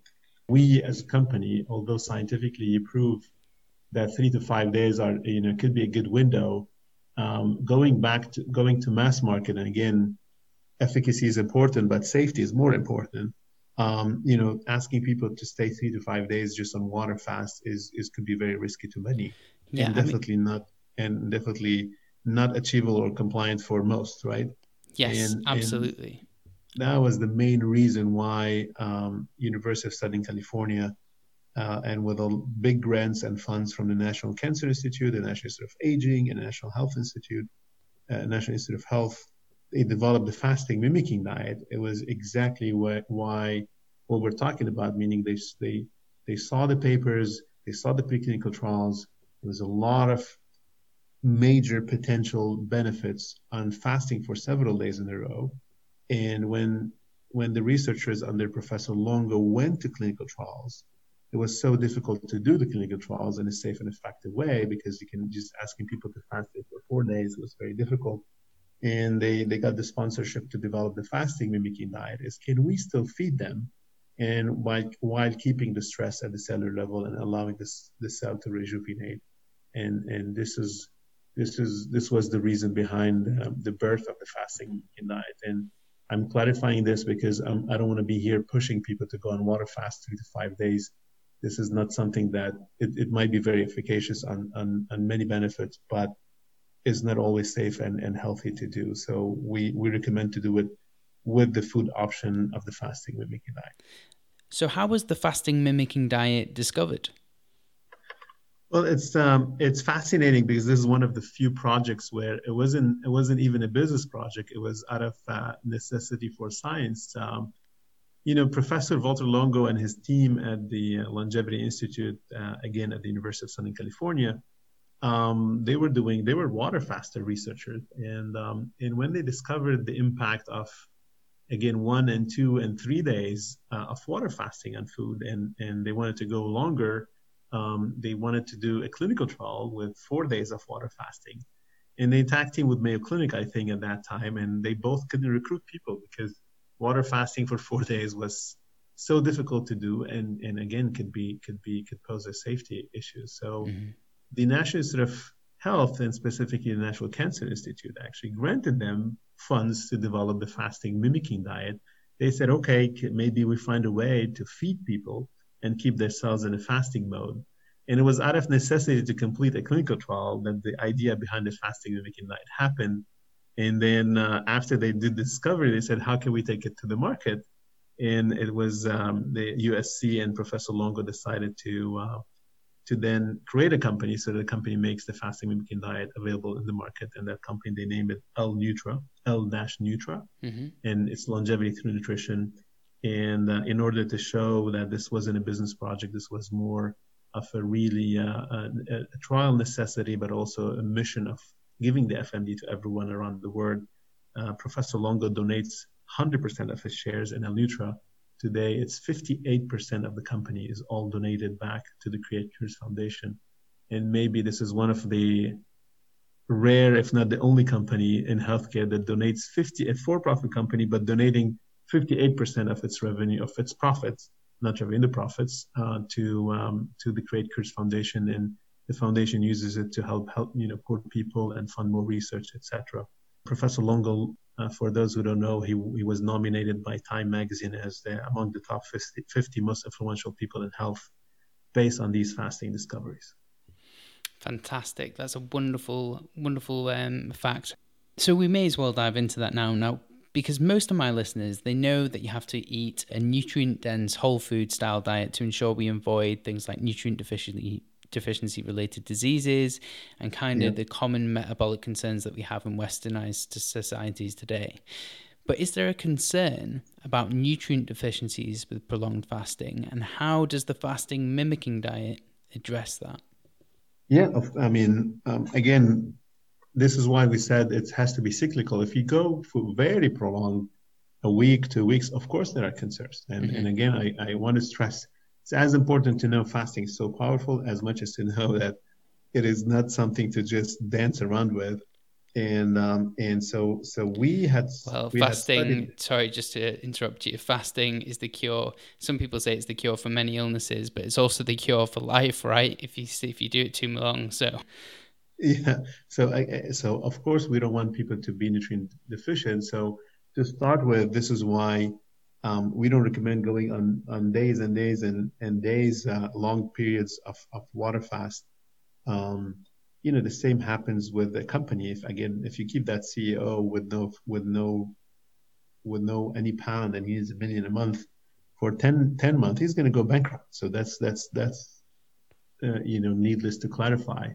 we as a company, although scientifically prove that three to five days are you know could be a good window. Um, going back to going to mass market, and again, efficacy is important, but safety is more important. Um, you know, asking people to stay three to five days just on water fast is is could be very risky to many, yeah, and definitely mean, not and definitely not achievable or compliant for most, right? Yes, and, absolutely. And that was the main reason why um, University of Southern California uh, and with all big grants and funds from the National Cancer Institute, the National Institute of Aging, and the National Health Institute, uh, National Institute of Health, they developed the fasting mimicking diet. It was exactly what, why what we're talking about, meaning they they they saw the papers, they saw the preclinical trials. There was a lot of major potential benefits on fasting for several days in a row. And when when the researchers under Professor Longo went to clinical trials, it was so difficult to do the clinical trials in a safe and effective way because you can just asking people to fast for four days was very difficult. And they, they got the sponsorship to develop the fasting mimicking diet is can we still feed them and while while keeping the stress at the cellular level and allowing this the cell to rejuvenate. And and this is this is this was the reason behind um, the birth of the fasting diet. And I'm clarifying this because um, I don't want to be here pushing people to go on water fast three to five days this is not something that it, it might be very efficacious on, on, on many benefits, but is not always safe and, and healthy to do. So we, we recommend to do it with the food option of the fasting mimicking diet. So how was the fasting mimicking diet discovered? Well, it's um, it's fascinating because this is one of the few projects where it wasn't it wasn't even a business project. It was out of uh, necessity for science. Um, you know, Professor Valter Longo and his team at the Longevity Institute, uh, again at the University of Southern California, um, they were doing, they were water faster researchers. And, um, and when they discovered the impact of, again, one and two and three days uh, of water fasting on food, and, and they wanted to go longer, um, they wanted to do a clinical trial with four days of water fasting. And they tag team with Mayo Clinic, I think, at that time, and they both couldn't recruit people because water fasting for four [laughs] days was so difficult to do and, and again could be could be could pose a safety issue. So mm-hmm. the national institute of health and specifically the national cancer institute actually granted them funds to develop the fasting mimicking diet. They said okay maybe we find a way to feed people and keep their cells in a fasting mode. And it was out of necessity to complete a clinical trial that the idea behind the fasting mimicking diet happened and then uh, after they did the discovery, they said, how can we take it to the market? And it was um, the USC and Professor Longo decided to uh, to then create a company so the company makes the fasting mimicking diet available in the market. And that company they named it L Nutra, L dash Nutra, mm-hmm. and it's longevity through nutrition. And uh, in order to show that this wasn't a business project, this was more of a really uh, a, a trial necessity, but also a mission of giving the FMD to everyone around the world. Uh, Professor Longo donates 100% of his shares in Nutra. Today, it's 58% of the company is all donated back to the Create Cures Foundation. And maybe this is one of the rare, if not the only company in healthcare that donates 50, a for-profit company, but donating 58% of its revenue, of its profits, not revenue, the profits, uh, to um, to the Create Cures Foundation, and the foundation uses it to help help you know poor people and fund more research, etc. Professor Longo, uh, for those who don't know, he, he was nominated by Time Magazine as the, among the top 50, 50 most influential people in health, based on these fasting discoveries. Fantastic. That's a wonderful, wonderful um, fact. So we may as well dive into that now. Now, because most of my listeners, they know that you have to eat a nutrient dense whole food style diet to ensure we avoid things like nutrient deficiency deficiency related diseases and kind of the common metabolic concerns that we have in westernized societies today. But is there a concern about nutrient deficiencies with prolonged fasting and how does the fasting mimicking diet address that? Yeah, I mean, um, again, this is why we said it has to be cyclical. If you go for very prolonged, a week, two weeks, of course there are concerns. And, mm-hmm. and again, I, I want to stress it's as important to know fasting is so powerful as much as to know that it is not something to just dance around with. And um, and so so we had well we fasting had sorry just to interrupt you. Fasting is the cure. Some people say it's the cure for many illnesses but it's also the cure for life right? If you if you do it too long so. Yeah. So I, so of course we don't want people to be nutrient deficient. So to start with this is why um, we don't recommend going on on days and days and and days uh, long periods of, of water fast. Um, you know the same happens with the company. If again if you keep that ceo with no with no with no any pound and he needs a million a month for 10 10 months he's going to go bankrupt. So that's that's that's uh, you know needless to clarify.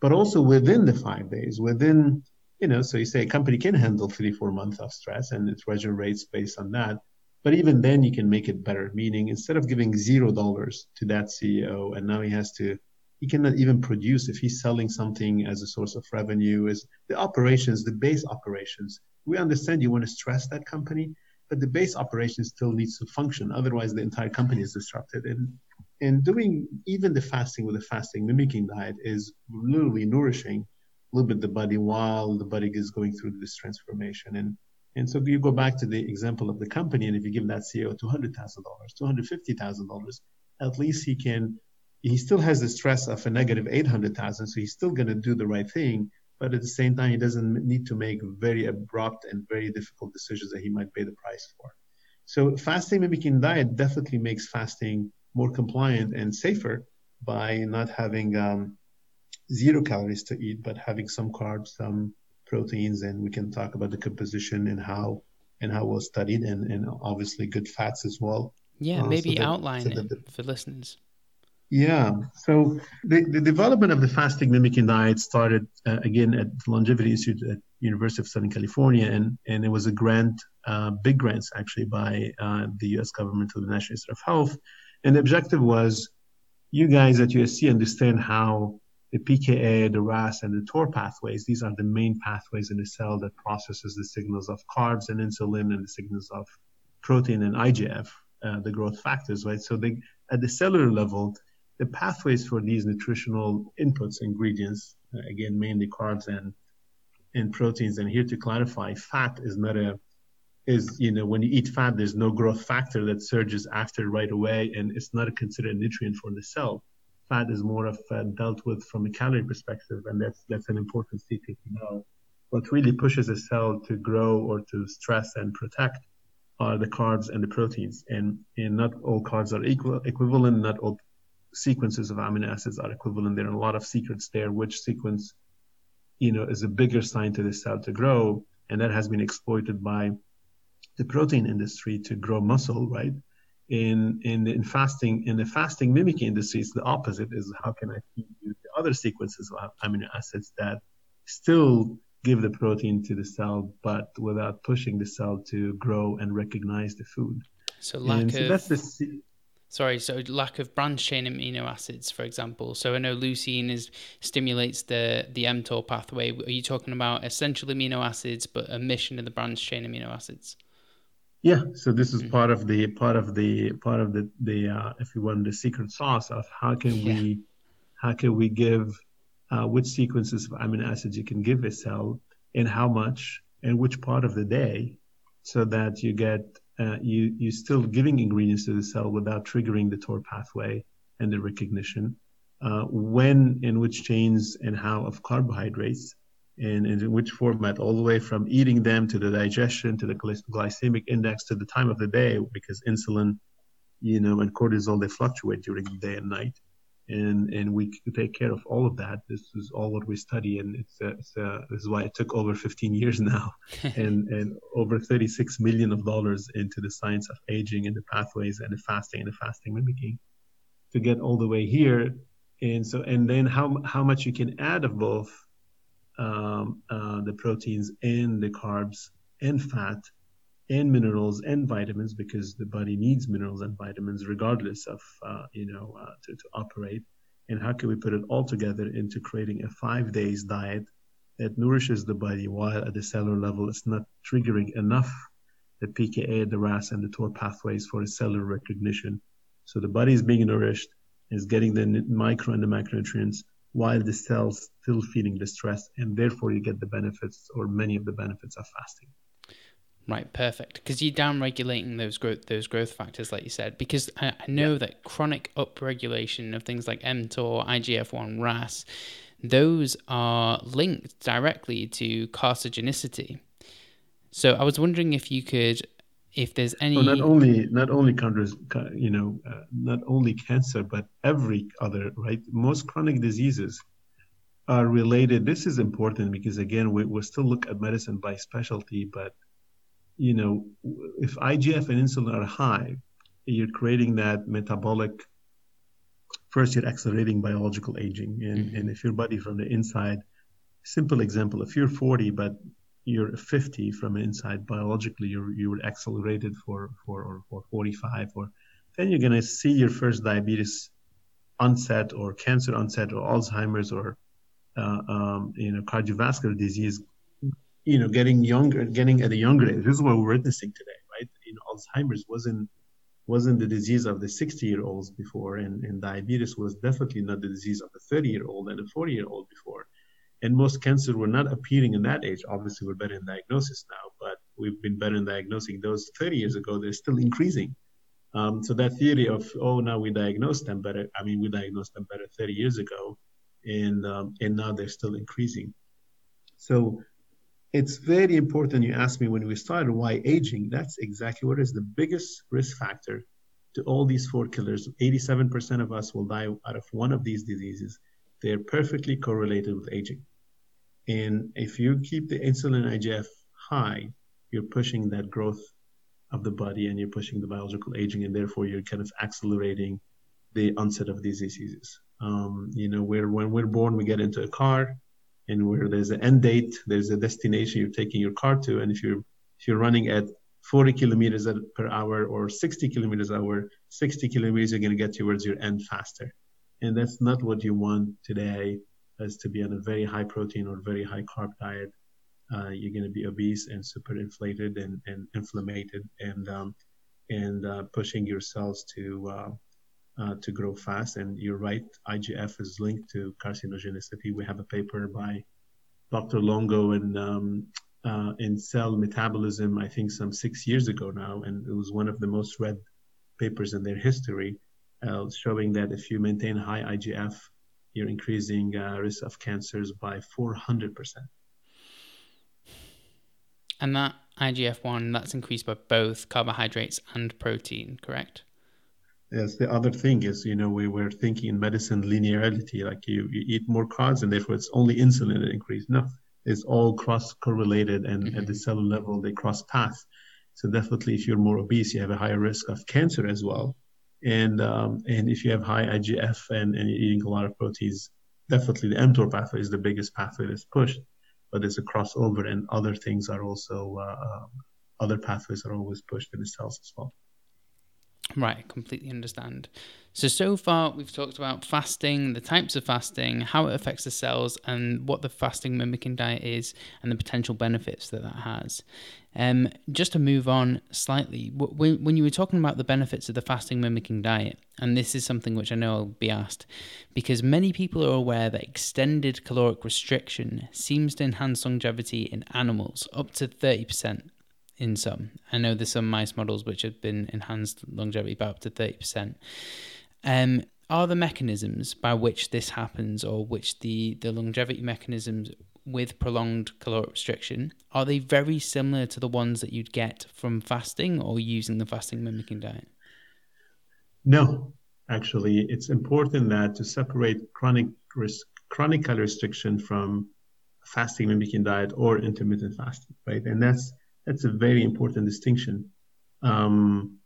But also within the five days within you know so you say a company can handle three four months of stress and it regenerates based on that but even then you can make it better meaning instead of giving zero dollars to that ceo and now he has to he cannot even produce if he's selling something as a source of revenue is the operations the base operations. We understand you want to stress that company but the base operation still needs to function. Otherwise the entire company is disrupted. And and doing even the fasting with a fasting mimicking diet is literally nourishing a little bit the body while the body is going through this transformation. And and so you go back to the example of the company and if you give that ceo $200000 $250000 at least he can he still has the stress of a negative 800,000, so he's still going to do the right thing. But at the same time, he doesn't need to make very abrupt and very difficult decisions that he might pay the price for. So fasting mimicking diet definitely makes fasting more compliant and safer by not having um, zero calories to eat, but having some carbs, some proteins, and we can talk about the composition and how and how well studied, and, and obviously good fats as well. Yeah, uh, maybe so that, outline so it the, for listeners. Yeah. So the, the development of the fasting mimicking diet started uh, again at the Longevity Institute at University of Southern California, and, and it was a grant, uh, big grants actually by uh, the U.S. government to the National Institute of Health, and the objective was, you guys at USC understand how the PKA, the RAS, and the TOR pathways. These are the main pathways in the cell that processes the signals of carbs and insulin and the signals of protein and IGF, uh, the growth factors, right? So they, at the cellular level the pathways for these nutritional inputs, ingredients, uh, again, mainly carbs and, and proteins. And here to clarify, fat is not a, is, you know, when you eat fat, there's no growth factor that surges after right away, and it's not considered a nutrient for the cell. Fat is more of uh, dealt with from a calorie perspective, and that's that's an important secret to know. What really pushes a cell to grow or to stress and protect are the carbs and the proteins, and, and not all carbs are equal, equivalent. Not all sequences of amino acids are equivalent. There are a lot of secrets there. Which sequence, you know, is a bigger sign to the cell to grow, and that has been exploited by the protein industry to grow muscle, right? In in in fasting in the fasting mimicking industry, it's the opposite. Is how can I feed you the other sequences of amino acids that still give the protein to the cell, but without pushing the cell to grow and recognize the food. So lack and of so that's the sorry, so lack of branched chain amino acids, for example. So I know leucine is stimulates the the mTOR pathway. Are you talking about essential amino acids, but omission of the branched chain amino acids? Yeah, so this is mm-hmm. part of the part of the part of the the uh, if you want the secret sauce of how can yeah. we how can we give uh, which sequences of amino acids you can give a cell and how much and which part of the day so that you get uh, you you still giving ingredients to the cell without triggering the TOR pathway and the recognition. Uh, when in which chains and how of carbohydrates and, and, in which format, all the way from eating them to the digestion to the glycemic index to the time of the day, because insulin, you know, and cortisol they fluctuate during the day and night and and we take care of all of that. This is all what we study, and it's, uh, it's uh, this is why it took over 15 years now, [laughs] and and over 36 million of dollars into the science of aging and the pathways and the fasting and the fasting mimicking to get all the way here. And so and then how how much you can add of both um, uh, the proteins and the carbs and fat and minerals and vitamins because the body needs minerals and vitamins regardless of uh, you know uh, to, to operate. And how can we put it all together into creating a five days diet that nourishes the body while at the cellular level it's not triggering enough the pka the ras and the tor pathways for cellular recognition? So the body is being nourished is getting the micro and the macronutrients while the cells still feeling the stress and therefore you get the benefits or many of the benefits of fasting Right, perfect. Because you're down regulating those growth those growth factors, like you said. Because I, I know yeah. that chronic upregulation of things like mTOR, IGF-1, RAS, those are linked directly to carcinogenicity. So I was wondering if you could, if there's any. Well, not only not only counters, you know, uh, not only cancer, but every other right. Most chronic diseases are related. This is important because again, we we still look at medicine by specialty, but you know, if IGF and insulin are high, you're creating that metabolic. First, you're accelerating biological aging, and, mm-hmm. and if your body from the inside, simple example, if you're 40 but you're 50 from inside biologically, you're you're accelerated for for or for 45, or then you're gonna see your first diabetes onset or cancer onset or Alzheimer's or uh, um, you know cardiovascular disease you know, getting younger, getting at a younger age. This is what we're witnessing today, right? You know, Alzheimer's wasn't wasn't the disease of the 60 year olds before, and, and diabetes was definitely not the disease of the 30 year old and the 40 year old before. And most cancers were not appearing in that age. Obviously, we're better in diagnosis now, but we've been better in diagnosing those 30 years ago. They're still increasing. Um, so that theory of oh now we diagnose them better. I mean we diagnosed them better 30 years ago, and um, and now they're still increasing. So it's very important you asked me when we started why aging that's exactly what is the biggest risk factor to all these four killers 87% of us will die out of one of these diseases they're perfectly correlated with aging and if you keep the insulin igf high you're pushing that growth of the body and you're pushing the biological aging and therefore you're kind of accelerating the onset of these diseases. Um, you know where when we're born we get into a car and where there's an end date, there's a destination you're taking your car to, and if you're if you're running at 40 kilometers per hour or 60 kilometers hour, 60 kilometers you're going to get towards your end faster, and that's not what you want today. As to be on a very high protein or very high carb diet, uh, you're going to be obese and super inflated and, and inflamed and um, and uh, pushing your cells to uh, uh, to grow fast. And you're right, IGF is linked to carcinogenicity. We have a paper by Dr. Longo in, um, uh, in Cell Metabolism, I think some six years ago now, and it was one of the most read papers in their history, uh, showing that if you maintain high IGF, you're increasing uh, risk of cancers by 400%. And that IGF 1, that's increased by both carbohydrates and protein, correct? Yes, the other thing is, you know, we were thinking in medicine linearity, like you, you eat more carbs and therefore it's only insulin that increase. No, it's all cross correlated and mm-hmm. at the cellular level they cross paths. So definitely, if you're more obese, you have a higher risk of cancer as well. And um, and if you have high IGF and, and you're eating a lot of proteins, definitely the mTOR pathway is the biggest pathway that's pushed. But there's a crossover, and other things are also uh, uh, other pathways are always pushed in the cells as well. Right, I completely understand. So, so far we've talked about fasting, the types of fasting, how it affects the cells, and what the fasting mimicking diet is, and the potential benefits that that has. Um, just to move on slightly, when, when you were talking about the benefits of the fasting mimicking diet, and this is something which I know I'll be asked, because many people are aware that extended caloric restriction seems to enhance longevity in animals up to 30% in some. I know there's some mice models which have been enhanced longevity by up to 30%. Um, are the mechanisms by which this happens or which the, the longevity mechanisms with prolonged caloric restriction are they very similar to the ones that you'd get from fasting or using the fasting mimicking diet no actually it's important that to separate chronic risk chronic calorie restriction from fasting mimicking diet or intermittent fasting right and that's that's a very important distinction um,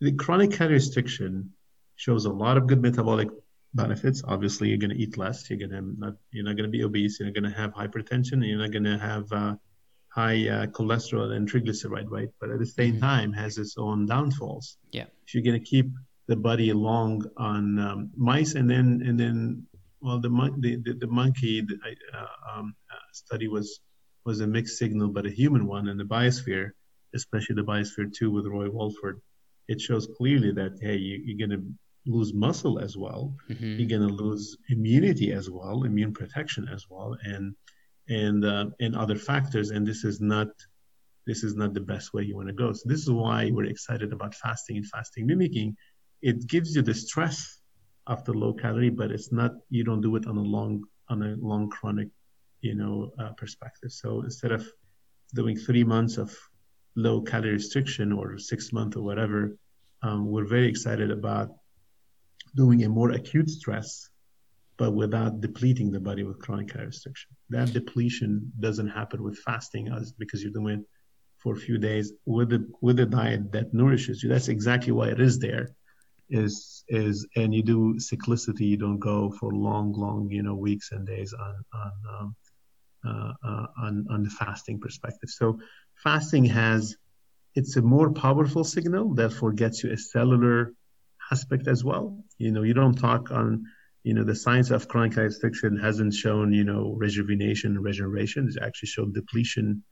the chronic calorie restriction shows a lot of good metabolic benefits. Obviously, you're going to eat less. You're going to not you're not going to be obese. You're not going to have hypertension. And you're not going to have uh, high uh, cholesterol and triglyceride, right? But at the same mm-hmm. time, has its own downfalls. Yeah. If you're going to keep the body long on um, mice, and then and then well, the the the, the monkey the, uh, um, uh, study was was a mixed signal, but a human one, and the biosphere, especially the biosphere two with Roy Walford, it shows clearly that hey, you, you're going to lose muscle as well. Mm-hmm. You're going to lose immunity as well, immune protection as well, and and uh, and other factors. And this is not this is not the best way you want to go. So this is why we're excited about fasting and fasting mimicking. It gives you the stress of the low calorie, but it's not you don't do it on a long on a long chronic you know uh, perspective. So instead of doing three months of low calorie restriction or six months or whatever, um, we're very excited about doing a more acute stress, but without depleting the body with chronic calorie restriction. That depletion doesn't happen with fasting as because you're doing it for a few days with a with a diet that nourishes you. That's exactly why it is there. Is is and you do cyclicity. You don't go for long, long, you know, weeks and days on on um, on on the fasting perspective. So fasting has it's a more powerful signal, therefore gets you a cellular aspect as well. You know, you don't talk on, you know, the science of chronic restriction hasn't shown, you know, rejuvenation and regeneration. It's actually shown depletion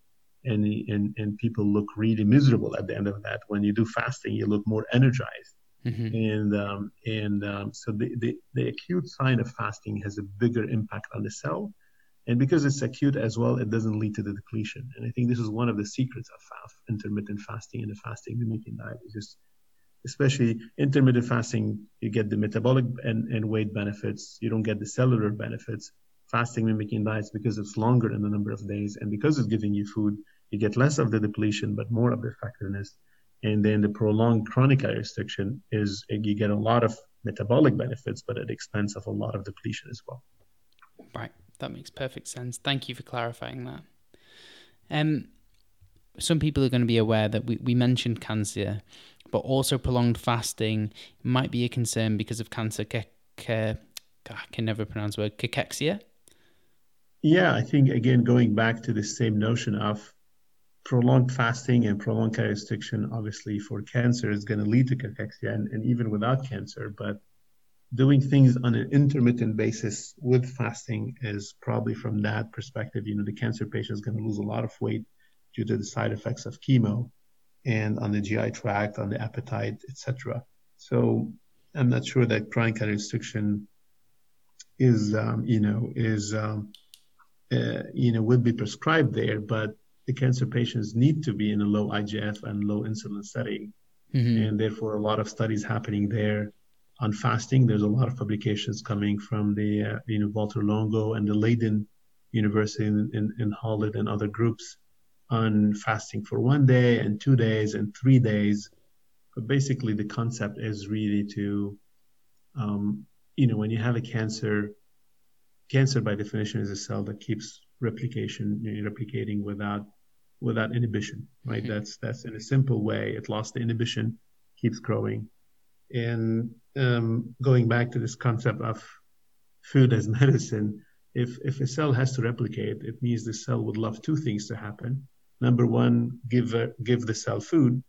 and, and, and people look really miserable at the end of that. When you do fasting, you look more energized. Mm-hmm. And um, and um, so the, the, the acute sign of fasting has a bigger impact on the cell, and because it's acute as well, it doesn't lead to the depletion. And I think this is one of the secrets of, intermittent fasting and the fasting mimicking diet. Is just especially intermittent fasting, you get the metabolic and, and weight benefits. You don't get the cellular benefits. Fasting mimicking diets, because it's longer in the number of days and because it's giving you food, you get less of the depletion, but more of the effectiveness. And then the prolonged chronic restriction is you get a lot of metabolic benefits, but at the expense of a lot of depletion as well. Right. That makes perfect sense. Thank you for clarifying that. Um, some people are going to be aware that we, we mentioned cancer but also prolonged fasting might be a concern because of cancer. Ke- ke- I can never pronounce the word cachexia. Yeah, I think again going back to the same notion of prolonged fasting and prolonged restriction, obviously for cancer is going to lead to cachexia, and, and even without cancer, but doing things on an intermittent basis with fasting is probably from that perspective. You know, the cancer patient is going to lose a lot of weight due to the side effects of chemo and on the GI tract, on the appetite, etc. So I'm not sure that chronic calorie restriction is, um, you know, is, um, uh, you know, would be prescribed there, but the cancer patients need to be in a low IGF and low insulin setting, mm-hmm. and therefore a lot of studies happening there on fasting. There's a lot of publications coming from the, uh, you know, Valter Longo and the Leiden University in, in, in Holland and other groups on fasting for one day and two days and three days. But basically, the concept is really to, um, you know, when you have a cancer, cancer by definition is a cell that keeps replication, replicating without without inhibition, right? Mm-hmm. That's that's in a simple way. It lost the inhibition, keeps growing, and um, going back to this concept of food as [laughs] medicine, if if a cell has to replicate, it means the cell would love two things to happen number one, give, uh, give the cell food,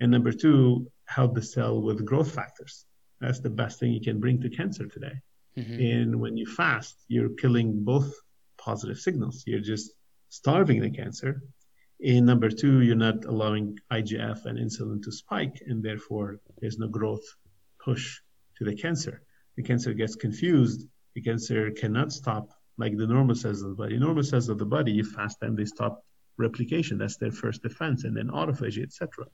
and number two, help the cell with growth factors. That's the best thing you can bring to cancer today. Mm-hmm. And when you fast, you're killing both positive signals. You're just starving the cancer. And number two, you're not allowing IGF and insulin to spike, and therefore there's no growth push to the cancer. The cancer gets confused. The cancer cannot stop like the normal cells of the body. Normal cells of the body, you fast them, they stop replication. That's their first defense, and then autophagy, etc.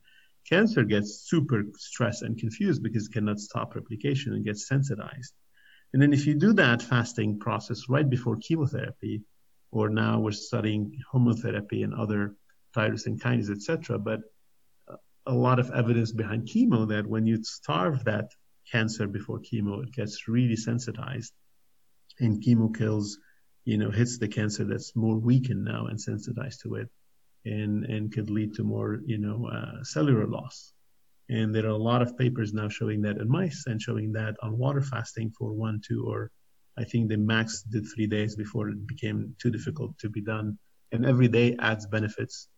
Cancer gets super stressed and confused because it cannot stop replication and gets sensitized. And then if you do that fasting process right before chemotherapy, or now we're studying homotherapy and other tyrosine kinase, etc. But a lot of evidence behind chemo that when you starve that cancer before chemo, it gets really sensitized, and chemo kills, you know, hits the cancer that's more weakened now and sensitized to it, and and could lead to more, you know, uh, cellular loss. And there are a lot of papers now showing that in mice and showing that on water fasting for one, two, or I think the max did three days before it became too difficult to be done. And every day adds benefits.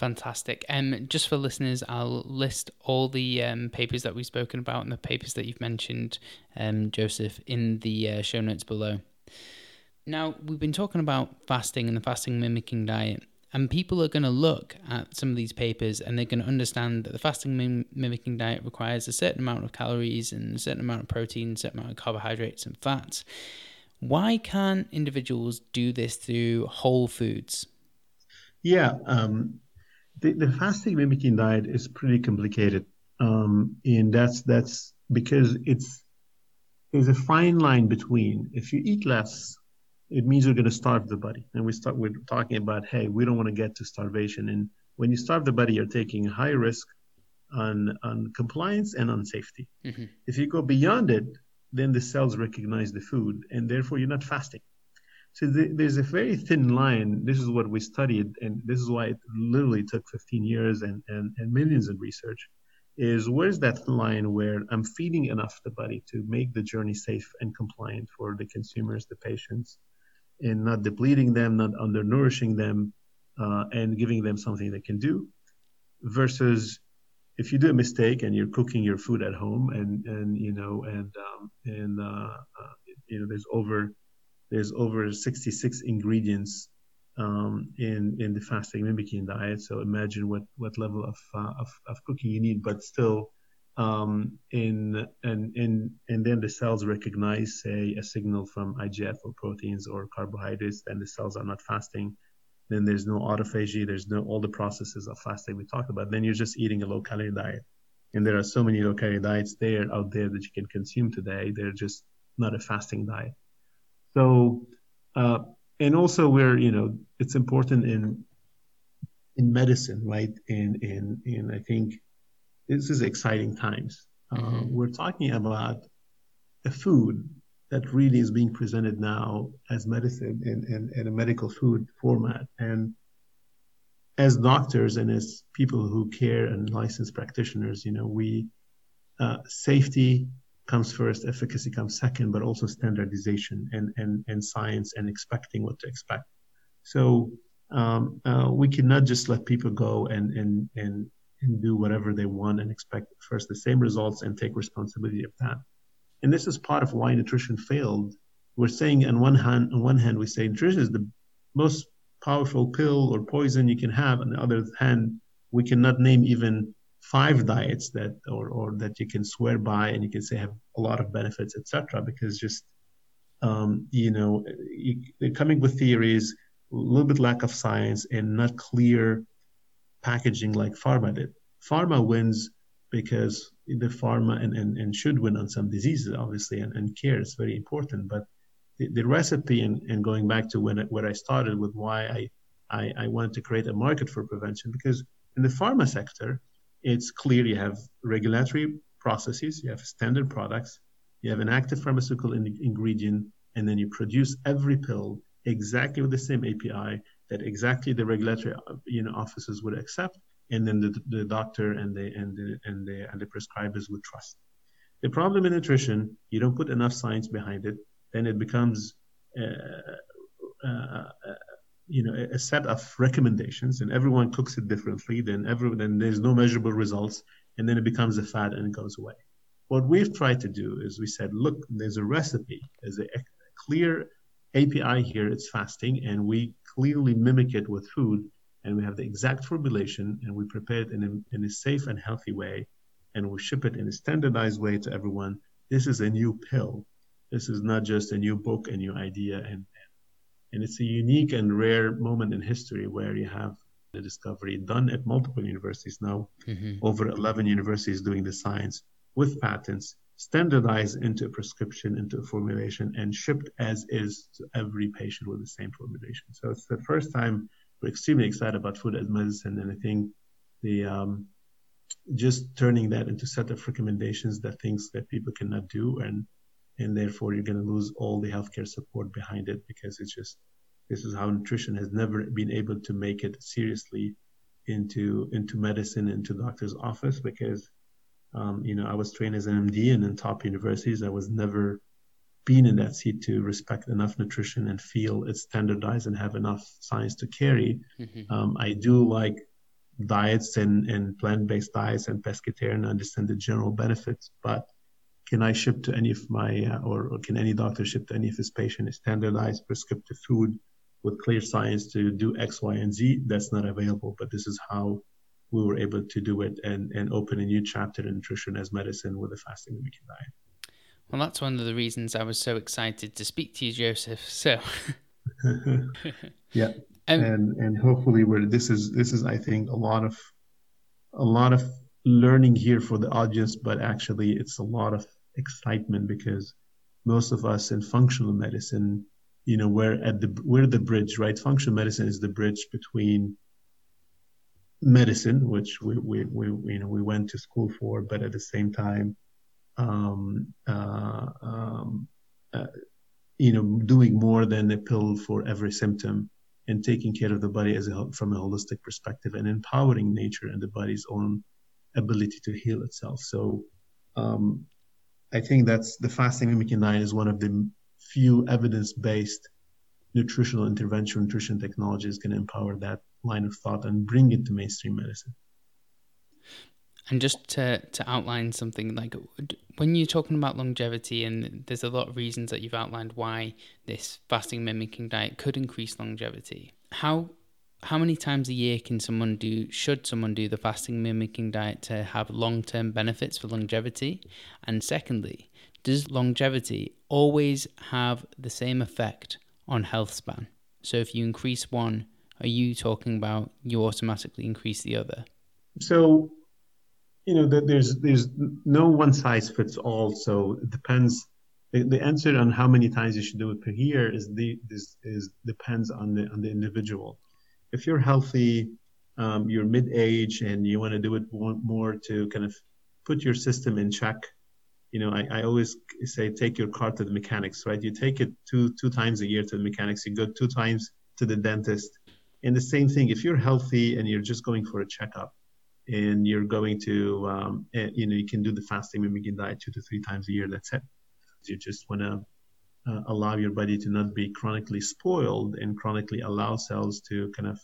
Fantastic. Um, just for listeners, I'll list all the um, papers that we've spoken about and the papers that you've mentioned, um, Joseph, in the uh, show notes below. Now, we've been talking about fasting and the fasting mimicking diet. And people are going to look at some of these papers and they're going to understand that the fasting mim- mimicking diet requires a certain amount of calories and a certain amount of protein, a certain amount of carbohydrates and fats. Why can't individuals do this through whole foods? Yeah, um, the, the, fasting mimicking diet is pretty complicated, um, and that's that's because it's there's a fine line between if you eat less it means you're going to starve the body. And we start we're talking about, hey, we don't want to get to starvation. And when you starve the body, you're taking high risk on on compliance and on safety. Mm-hmm. If you go beyond it, then the cells recognize the food, and therefore you're not fasting. So the, there's a very thin line. This is what we studied, and this is why it literally took 15 years and, and, and millions in research. Is where's that line where I'm feeding enough the body to make the journey safe and compliant for the consumers, the patients, and not depleting them, not undernourishing them, uh, and giving them something they can do. Versus if you do a mistake and you're cooking your food at home and and you know and um, and uh, uh, you know there's over there's over 66 ingredients um, in in the fasting mimicking diet. So imagine what what level of, uh, of of cooking you need, but still um, in and and and then the cells recognize say a signal from IGF or proteins or carbohydrates, then the cells are not fasting. Then there's no autophagy, there's no all the processes of fasting we talked about. Then you're just eating a low calorie diet. And there are so many low calorie diets there out there that you can consume today. They're just not a fasting diet. So uh, and also we're you know it's important in in medicine, right? In in in I think this is exciting times. Uh, mm-hmm. Uh, we're talking about a food that really is being presented now as medicine in, in, in, a medical food format. And as doctors and as people who care and licensed practitioners, you know, we uh, safety comes first, efficacy comes second, but also standardization and, and, and science and expecting what to expect. So um, uh, we cannot just let people go and, and, and and do whatever they want and expect first the same results and take responsibility of that. And this is part of why nutrition failed. We're saying on one hand, on one hand, we say nutrition is the most powerful pill or poison you can have. On the other hand, we cannot name even five diets that or, or that you can swear by and you can say have a lot of benefits, etc. Because just um, you know, you, coming with theories, a little bit lack of science, and not clear packaging like pharma did. Pharma wins because the pharma and, and, and should win on some diseases, obviously, and, and care is very important. But the, the recipe, and, and going back to when where I started with why I, I, I wanted to create a market for prevention, because in the pharma sector, it's clear you have regulatory processes, you have standard products, you have an active pharmaceutical in- ingredient, and then you produce every pill exactly with the same API that exactly the regulatory you know offices would accept, and then the, the doctor and the and the and the and the prescribers would trust. The problem in nutrition, you don't put enough science behind it, then it becomes uh, uh, uh, you know a set of recommendations, and everyone cooks it differently. Then every then there's no measurable results, and then it becomes a fad and it goes away. What we've tried to do is we said, look, there's a recipe, there's a, a clear API here, it's fasting, and we clearly mimic it with food, and we have the exact formulation, and we prepare it in a, in a safe and healthy way, and we ship it in a standardized way to everyone. This is a new pill. This is not just a new book, a new idea, and and it's a unique and rare moment in history where you have the discovery done at multiple universities now, mm-hmm. over 11 universities doing the science with patents, standardized into a prescription, into a formulation, and shipped as is to every patient with the same formulation. So it's the first time we're extremely excited about food as medicine, and I think the um, just turning that into set of recommendations that things that people cannot do and and therefore you're going to lose all the healthcare support behind it because it's just this is how nutrition has never been able to make it seriously into into medicine into doctor's office because um, you know I was trained as an MD and in top universities I was never been in that seat to respect enough nutrition and feel it's standardized and have enough science to carry. Mm-hmm. Um, I do like diets and, and plant-based diets and pescatarian understand the general benefits, but can I ship to any of my, uh, or, or, can any doctor ship to any of his patients standardized prescriptive food with clear science to do X, Y, and Z? That's not available, but this is how we were able to do it and, and open a new chapter in nutrition as medicine with a fasting mimicking diet. Well, that's one of the reasons I was so excited to speak to you, Joseph. So, [laughs] yeah, [laughs] um, and and hopefully, we're this is this is I think a lot of a lot of learning here for the audience, but actually, it's a lot of excitement because most of us in functional medicine, you know, we're at the we're the bridge, right? Functional medicine is the bridge between medicine, which we we, we you know we went to school for, but at the same time, um, uh, um, uh, you know, doing more than a pill for every symptom and taking care of the body as a, from a holistic perspective and empowering nature and the body's own ability to heal itself. So um, I think that's the fasting mimicking diet is one of the few evidence-based nutritional intervention, nutrition technologies can empower that line of thought and bring it to mainstream medicine. And just to, to outline something like when you're talking about longevity, and there's a lot of reasons that you've outlined why this fasting mimicking diet could increase longevity. How how many times a year can someone do should someone do the fasting mimicking diet to have long-term benefits for longevity? And secondly does longevity always have the same effect on health span? So if you increase one are you talking about you automatically increase the other? So you know there's there's no one size fits all so it depends. The, answer on how many times you should do it per year is the is depends on the on the individual if you're healthy, um, you're mid-age, and you want to do it more to kind of put your system in check, you know, I, I always say take your car to the mechanics, right? You take it two two times a year to the mechanics. You go two times to the dentist. And the same thing, if you're healthy and you're just going for a checkup, and you're going to, um, eh, you know, you can do the fasting and mimicking diet two to three times a year. That's it. You just want to uh, allow your body to not be chronically spoiled and chronically allow cells to kind of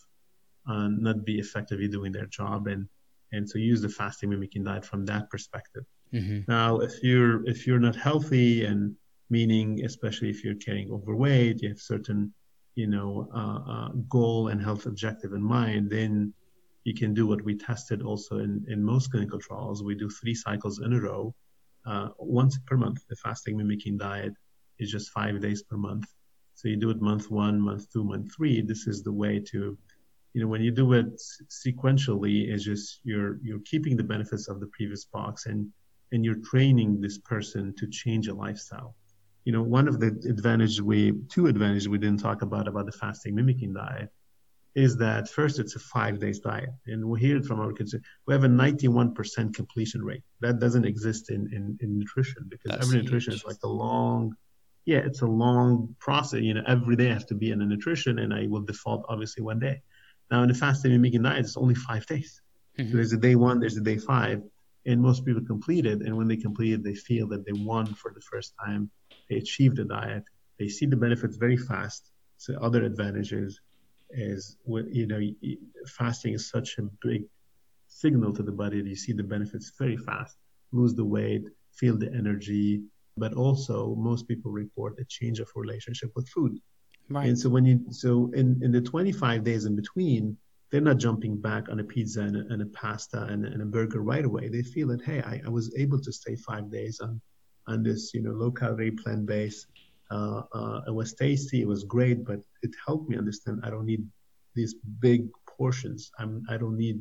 uh, not be effectively doing their job and and so use the fasting mimicking diet from that perspective mm-hmm. now if you're if you're not healthy and meaning especially if you're carrying overweight you have certain you know uh, uh, goal and health objective in mind then you can do what we tested also in, in most clinical trials we do three cycles in a row uh, once per month the fasting mimicking diet is just five days per month. So you do it month one, month two, month three. This is the way to, you know, when you do it sequentially, it's just you're you're keeping the benefits of the previous box and and you're training this person to change a lifestyle. You know, one of the advantages we two advantages we didn't talk about about the fasting mimicking diet is that first it's a five days diet and we hear it from our kids we have a 91% completion rate that doesn't exist in, in, in nutrition because That's every nutrition is like a long yeah, it's a long process. You know, every day I have to be in a nutrition, and I will default obviously one day. Now in the fasting and mimicking diet, it's only five days. Mm-hmm. So there's a day one, there's a day five, and most people complete it. And when they complete it, they feel that they won for the first time. They achieved the diet. They see the benefits very fast. So other advantages is you know fasting is such a big signal to the body that you see the benefits very fast. Lose the weight, feel the energy, but also most people report a change of relationship with food. Right. And so when you so in, in the 25 days in between, they're not jumping back on a pizza and a, and a pasta and, and, a burger right away. They feel that hey, I, I, was able to stay five days on on this you know low calorie plant based. Uh, uh, it was tasty, it was great, but it helped me understand I don't need these big portions. I'm I don't need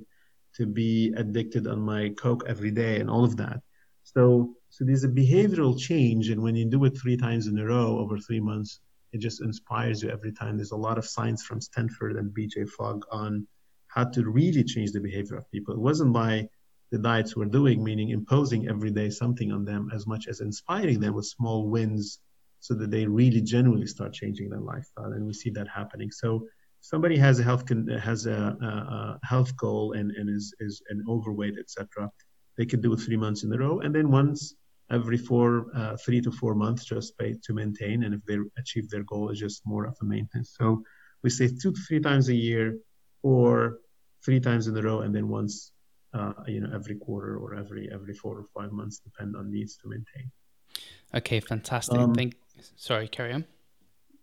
to be addicted on my coke every day and all of that. So so there's a behavioral change, and when you do it three times in a row over three months, it just inspires you every time. There's a lot of science from Stanford and BJ Fogg on how to really change the behavior of people. It wasn't by the diets we're doing, meaning imposing every day something on them, as much as inspiring them with small wins so that they really genuinely start changing their lifestyle. And we see that happening. So somebody has a health con- has a, a, a, health goal and, and is, is an overweight, etc. They could do it three months in a row, and then once every four, uh, three to four months, just pay to maintain. And if they achieve their goal, it's just more of a maintenance. So we say two to three times a year, or three times in a row, and then once, uh, you know, every quarter or every every four or five months, depend on needs to maintain. Okay, fantastic. Um, Thank. Sorry, carry on.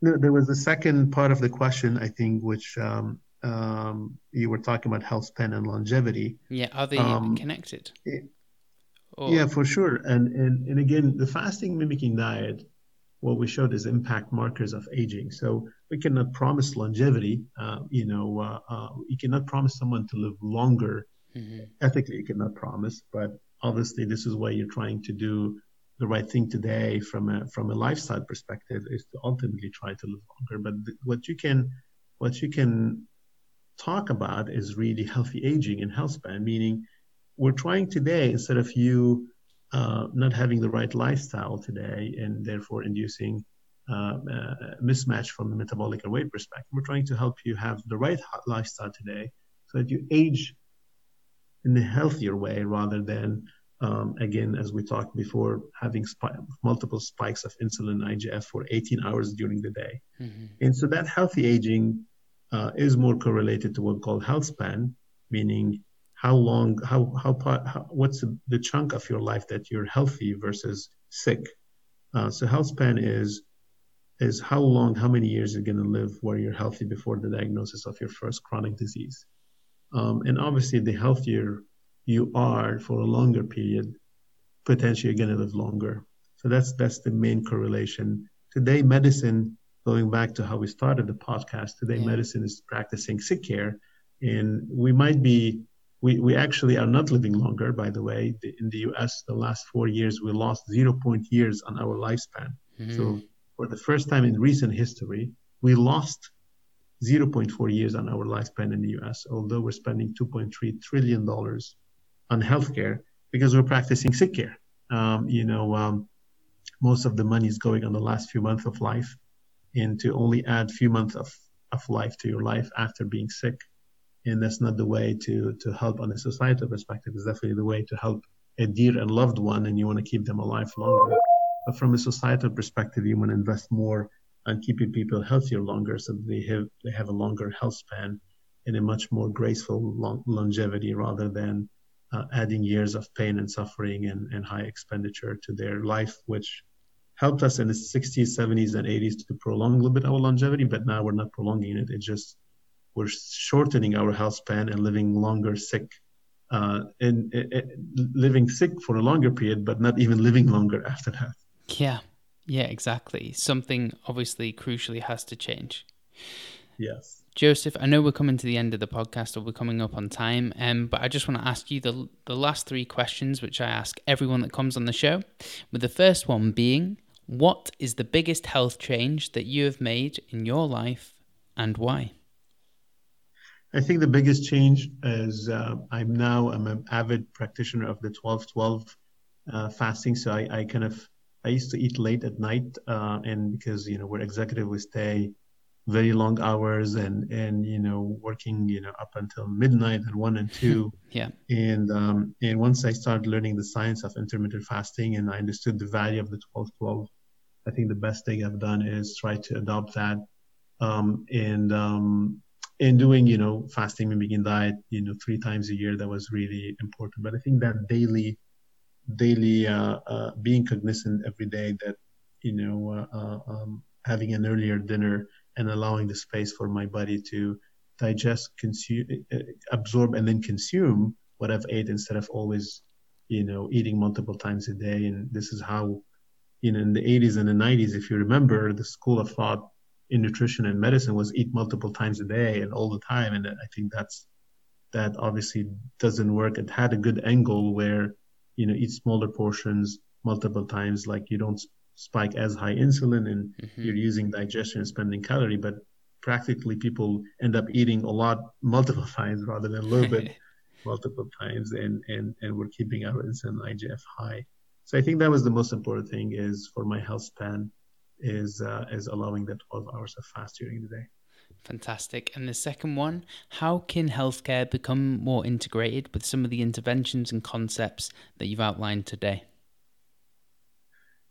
No, there was a second part of the question, I think, which um, um, you were talking about health span and longevity. Yeah, are they um, connected? It, Yeah, for sure. And, and and again, the fasting mimicking diet, what we showed is impact markers of aging. So we cannot promise longevity. Uh, you know, uh, uh, you cannot promise someone to live longer. Mm-hmm. Ethically, you cannot promise, but obviously, this is why you're trying to do the right thing today from a from a lifestyle perspective is to ultimately try to live longer. But th- what you can what you can talk about is really healthy aging and health span, meaning we're trying today instead of you uh, not having the right lifestyle today and therefore inducing uh, a mismatch from the metabolic and weight perspective. We're trying to help you have the right lifestyle today so that you age in a healthier way rather than um, again, as we talked before, having multiple spikes of insulin IGF for 18 hours during the day. Mm-hmm. And so that healthy aging uh, is more correlated to what called call health span, meaning how long, how, how, how what's the, the, chunk of your life that you're healthy versus sick. Uh, so health span is is how long, how many years you're going to live where you're healthy before the diagnosis of your first chronic disease. Um, and obviously, the healthier you are for a longer period, potentially you're going to live longer. So that's that's the main correlation. Today, medicine, going back to how we started the podcast, today yeah. medicine is practicing sick care, and we might be. We, we actually are not living longer, by the way. In the US, the last four years, we lost zero point years on our lifespan. Mm-hmm. So, for the first time in recent history, we lost 0.4 years on our lifespan in the US, although we're spending $2.3 trillion on healthcare because we're practicing sick care. Um, you know, um, most of the money is going on the last few months of life, and to only add few months of, of life to your life after being sick, and that's not the way to to help on a societal perspective. It's definitely the way to help a dear and loved one, and you want to keep them alive longer. But from a societal perspective, you want to invest more on keeping people healthier longer, so that they have they have a longer health span and a much more graceful long, longevity rather than uh, adding years of pain and suffering and, and high expenditure to their life, which helped us in the 60s, 70s, and 80s to prolong a little bit our longevity, but now we're not prolonging it. It just we're shortening our health span and living longer sick, uh, and, and living sick for a longer period, but not even living longer [laughs] after that. Yeah, yeah, exactly. Something obviously crucially has to change. Yes. Joseph, I know we're coming to the end of the podcast or we're coming up on time, um, but I just want to ask you the, the last three questions, which I ask everyone that comes on the show. With the first one being, what is the biggest health change that you have made in your life and why? I think the biggest change is uh, I'm now I'm an avid practitioner of the 12-12 uh, fasting. So I, I, kind of I used to eat late at night, uh, and because you know we're executive, we stay very long hours and and you know working you know up until midnight and one and [laughs] two. Yeah. And um and once i started learning the science of intermittent fasting and i understood the value of the 12 12 i think the best thing i've done is try to adopt that um and um and doing you know fasting mimicking diet you know three times a year that was really important. But i think that daily daily uh, uh, being cognizant every day that you know uh, uh um, having an earlier dinner and allowing the space for my body to digest consume uh, absorb and then consume what i've ate instead of always you know eating multiple times a day and this is how you know in the 80s and the 90s if you remember the school of thought in nutrition and medicine was eat multiple times a day and all the time. And I think that's that obviously doesn't work. It had a good angle where you know eat smaller portions multiple times, like you don't spike as high insulin and mm-hmm. you're using digestion and spending calorie, but practically people end up eating a lot multiple [laughs] times rather than a little bit [laughs] multiple times and and and we're keeping our insulin IGF high. So I think that was the most important thing is for my health span is uh, is allowing that 12 hours of fast during the day. Fantastic. And the second one, how can healthcare become more integrated with some of the interventions and concepts that you've outlined today?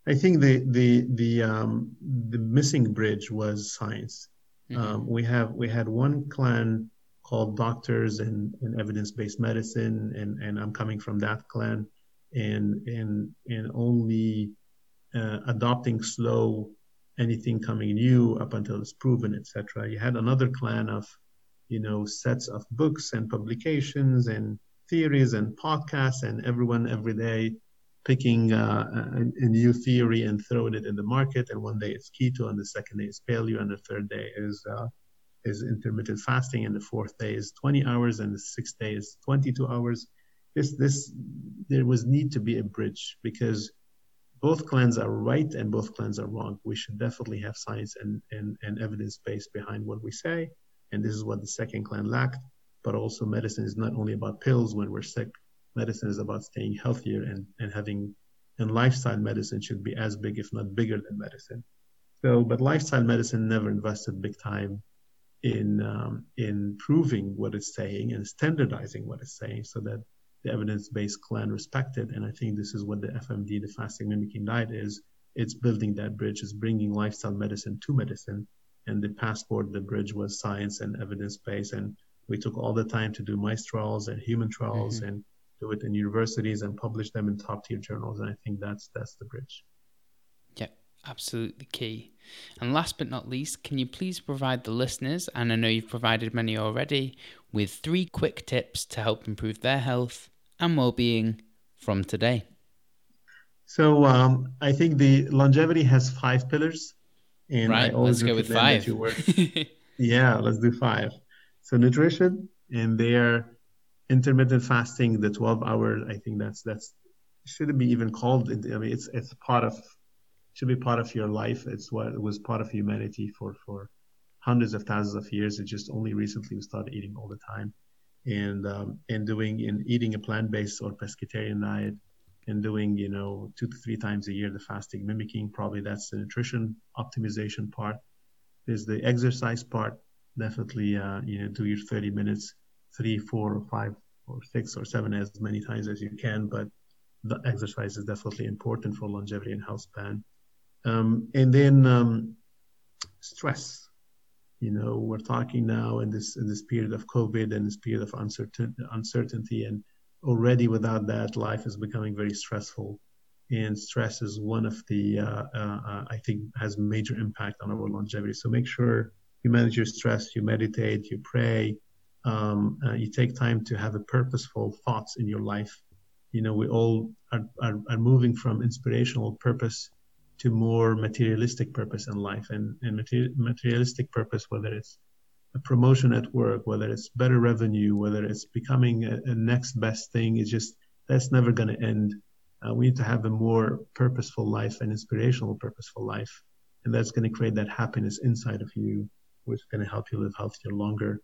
I think the the the um, the missing bridge was science. Mm-hmm. Um, we have we had one clan called doctors and, and evidence-based medicine, and, and I'm coming from that clan, and and and only uh, adopting slow anything coming new up until it's proven, etc. You had another clan of, you know, sets of books and publications and theories and podcasts, and everyone every day picking uh, a, a, new theory and throwing it in the market. And one day it's keto, and the second day is paleo, and the third day is uh, is intermittent fasting, and the fourth day is 20 hours, and the sixth day is 22 hours. This this there was need to be a bridge because both clans are right and both clans are wrong. We should definitely have science and, and, and evidence base behind what we say. And this is what the second clan lacked. But also, medicine is not only about pills when we're sick, medicine is about staying healthier and, and having, and lifestyle medicine should be as big, if not bigger, than medicine. So, but lifestyle medicine never invested big time in um, in proving what it's saying and standardizing what it's saying so that the evidence-based clan respected. And I think this is what the FMD, the fasting mimicking diet, is. It's building that bridge. It's bringing lifestyle medicine to medicine. And the passport, the bridge was science and evidence-based. And we took all the time to do mice trials and human trials mm-hmm. and do it in universities and publish them in top-tier journals. And I think that's that's the bridge. Yeah, absolutely key. And last but not least, can you please provide the listeners, and I know you've provided many already, with three quick tips to help improve their health and well-being from today? So um, I think the longevity has five pillars, and right, I always let's go with five. [laughs] yeah, let's do five. So nutrition, and their intermittent fasting, the 12 hour, I think that's that's shouldn't be even called. I mean, it's it's part of should be part of your life. It's what it was part of humanity for for hundreds of thousands of years. It just only recently we started eating all the time and um, and doing and eating a plant-based or pescatarian diet and doing you know two to three times a year the fasting mimicking probably that's the nutrition optimization part there's the exercise part definitely uh, you know do your 30 minutes three four or five or six or seven as many times as you can but the exercise is definitely important for longevity and health span. Um, and then um, stress. You know we're talking now in this in this period of covid and this period of uncertain, uncertainty and already without that life is becoming very stressful. And stress is one of the uh, uh, i think has major impact on our longevity. So make sure you manage your stress you meditate you pray um, uh, you take time to have a purposeful thoughts in your life you know we all are, are, are moving from inspirational purpose to more materialistic purpose in life and, and materialistic purpose, whether it's a promotion at work, whether it's better revenue, whether it's becoming a, a next best thing, it's just that's never going to end. Uh, we need to have a more purposeful life and inspirational purposeful life. And that's going to create that happiness inside of you, which is going to help you live healthier longer.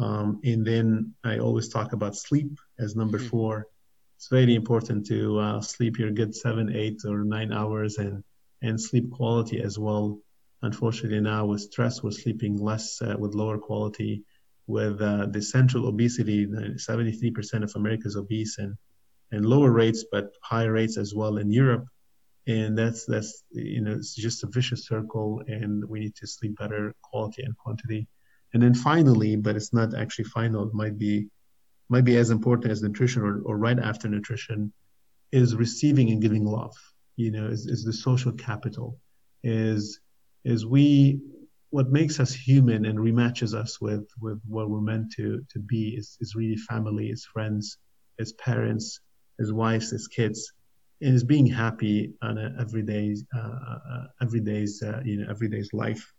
Um, and then I always talk about sleep as number mm-hmm. four. It's very important to uh, sleep your good seven, eight, or nine hours and and sleep quality as well. Unfortunately, now with stress, we're sleeping less uh, with lower quality. With uh, the central obesity, 73% of America is obese and, and lower rates, but higher rates as well in Europe. And that's that's you know it's just a vicious circle, and we need to sleep better quality and quantity. And then finally, but it's not actually final, it might be might be as important as nutrition or, or right after nutrition, is receiving and giving love. You know, is, is the social capital. Is is we what makes us human and rematches us with with what we're meant to to be is is really family, is friends, as parents, as wives, as kids, and is being happy on a everyday uh, uh, everyday's uh, you know everyday's life.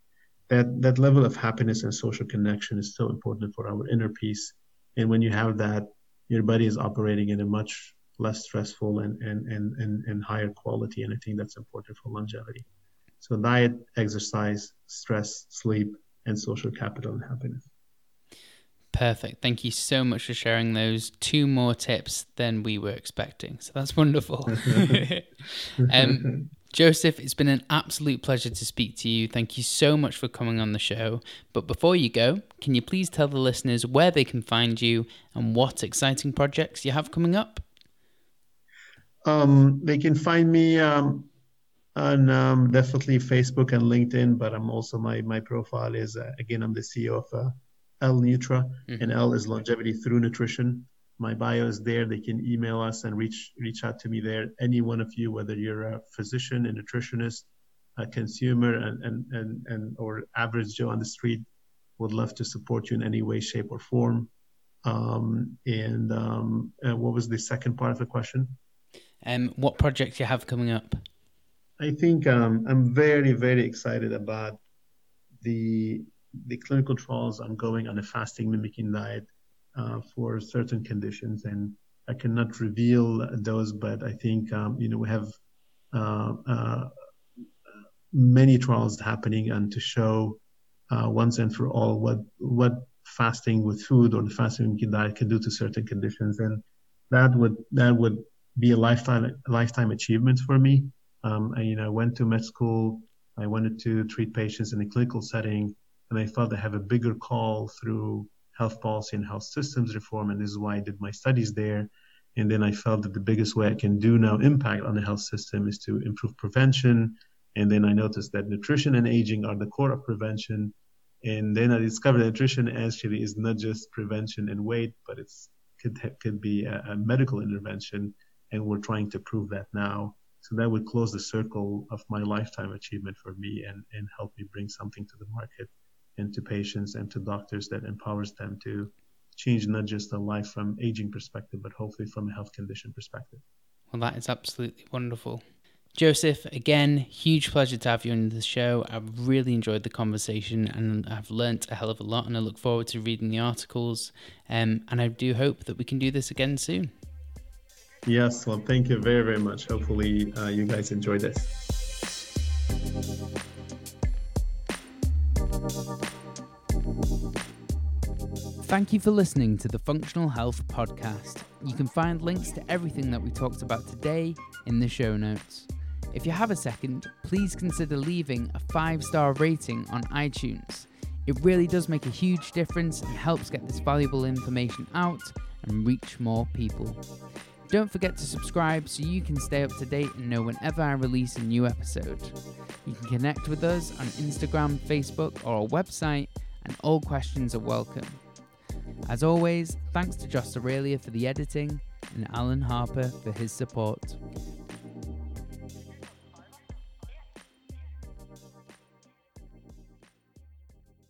That that level of happiness and social connection is so important for our inner peace. And when you have that, your body is operating in a much less stressful and and and and, and higher quality. And I think that's important for longevity. So diet, exercise, stress, sleep, and social capital and happiness. Perfect. Thank you so much for sharing those two more tips than we were expecting. So that's wonderful. [laughs] [laughs] um, Joseph, it's been an absolute pleasure to speak to you. Thank you so much for coming on the show. But before you go, can you please tell the listeners where they can find you and what exciting projects you have coming up? Um, they can find me um, on um, definitely Facebook and LinkedIn, but I'm also my my profile is uh, again I'm the CEO of uh, L-Nutra, mm-hmm. and L is longevity through nutrition. My bio is there. They can email us and reach reach out to me there. Any one of you, whether you're a physician, a nutritionist, a consumer, and and and, and or average Joe on the street, would love to support you in any way, shape, or form. Um, and, um, and what was the second part of the question? Um, what projects you have coming up? I think um, I'm very, very excited about the the clinical trials ongoing on a fasting mimicking diet uh, for certain conditions, and I cannot reveal those, but I think um, you know we have uh, uh, many trials happening and to show uh, once and for all what what fasting with food or the fasting diet can do to certain conditions, and that would that would be a lifetime lifetime achievement for me. Um, you know, I went to med school. I wanted to treat patients in a clinical setting and I felt I have a bigger call through health policy and health systems reform, and this is why I did my studies there. And then I felt that the biggest way I can do now impact on the health system is to improve prevention. And then I noticed that nutrition and aging are the core of prevention. And then I discovered that nutrition actually is not just prevention and weight, but it could could be a, a medical intervention. And we're trying to prove that now. So that would close the circle of my lifetime achievement for me and, and help me bring something to the market and to patients and to doctors that empowers them to change not just a life from aging perspective, but hopefully from a health condition perspective. Well, that is absolutely wonderful. Joseph, again, huge pleasure to have you on the show. I've really enjoyed the conversation and I've learnt a hell of a lot and I look forward to reading the articles. Um, and I do hope that we can do this again soon. Yes, well, thank you very, very much. Hopefully, uh, you guys enjoy this. Thank you for listening to the Functional Health Podcast. You can find links to everything that we talked about today in the show notes. If you have a second, please consider leaving a five star rating on iTunes. It really does make a huge difference and helps get this valuable information out and reach more people. Don't forget to subscribe so you can stay up to date and know whenever I release a new episode. You can connect with us on Instagram, Facebook, or our website, and all questions are welcome. As always, thanks to Joss Aurelia for the editing and Alan Harper for his support.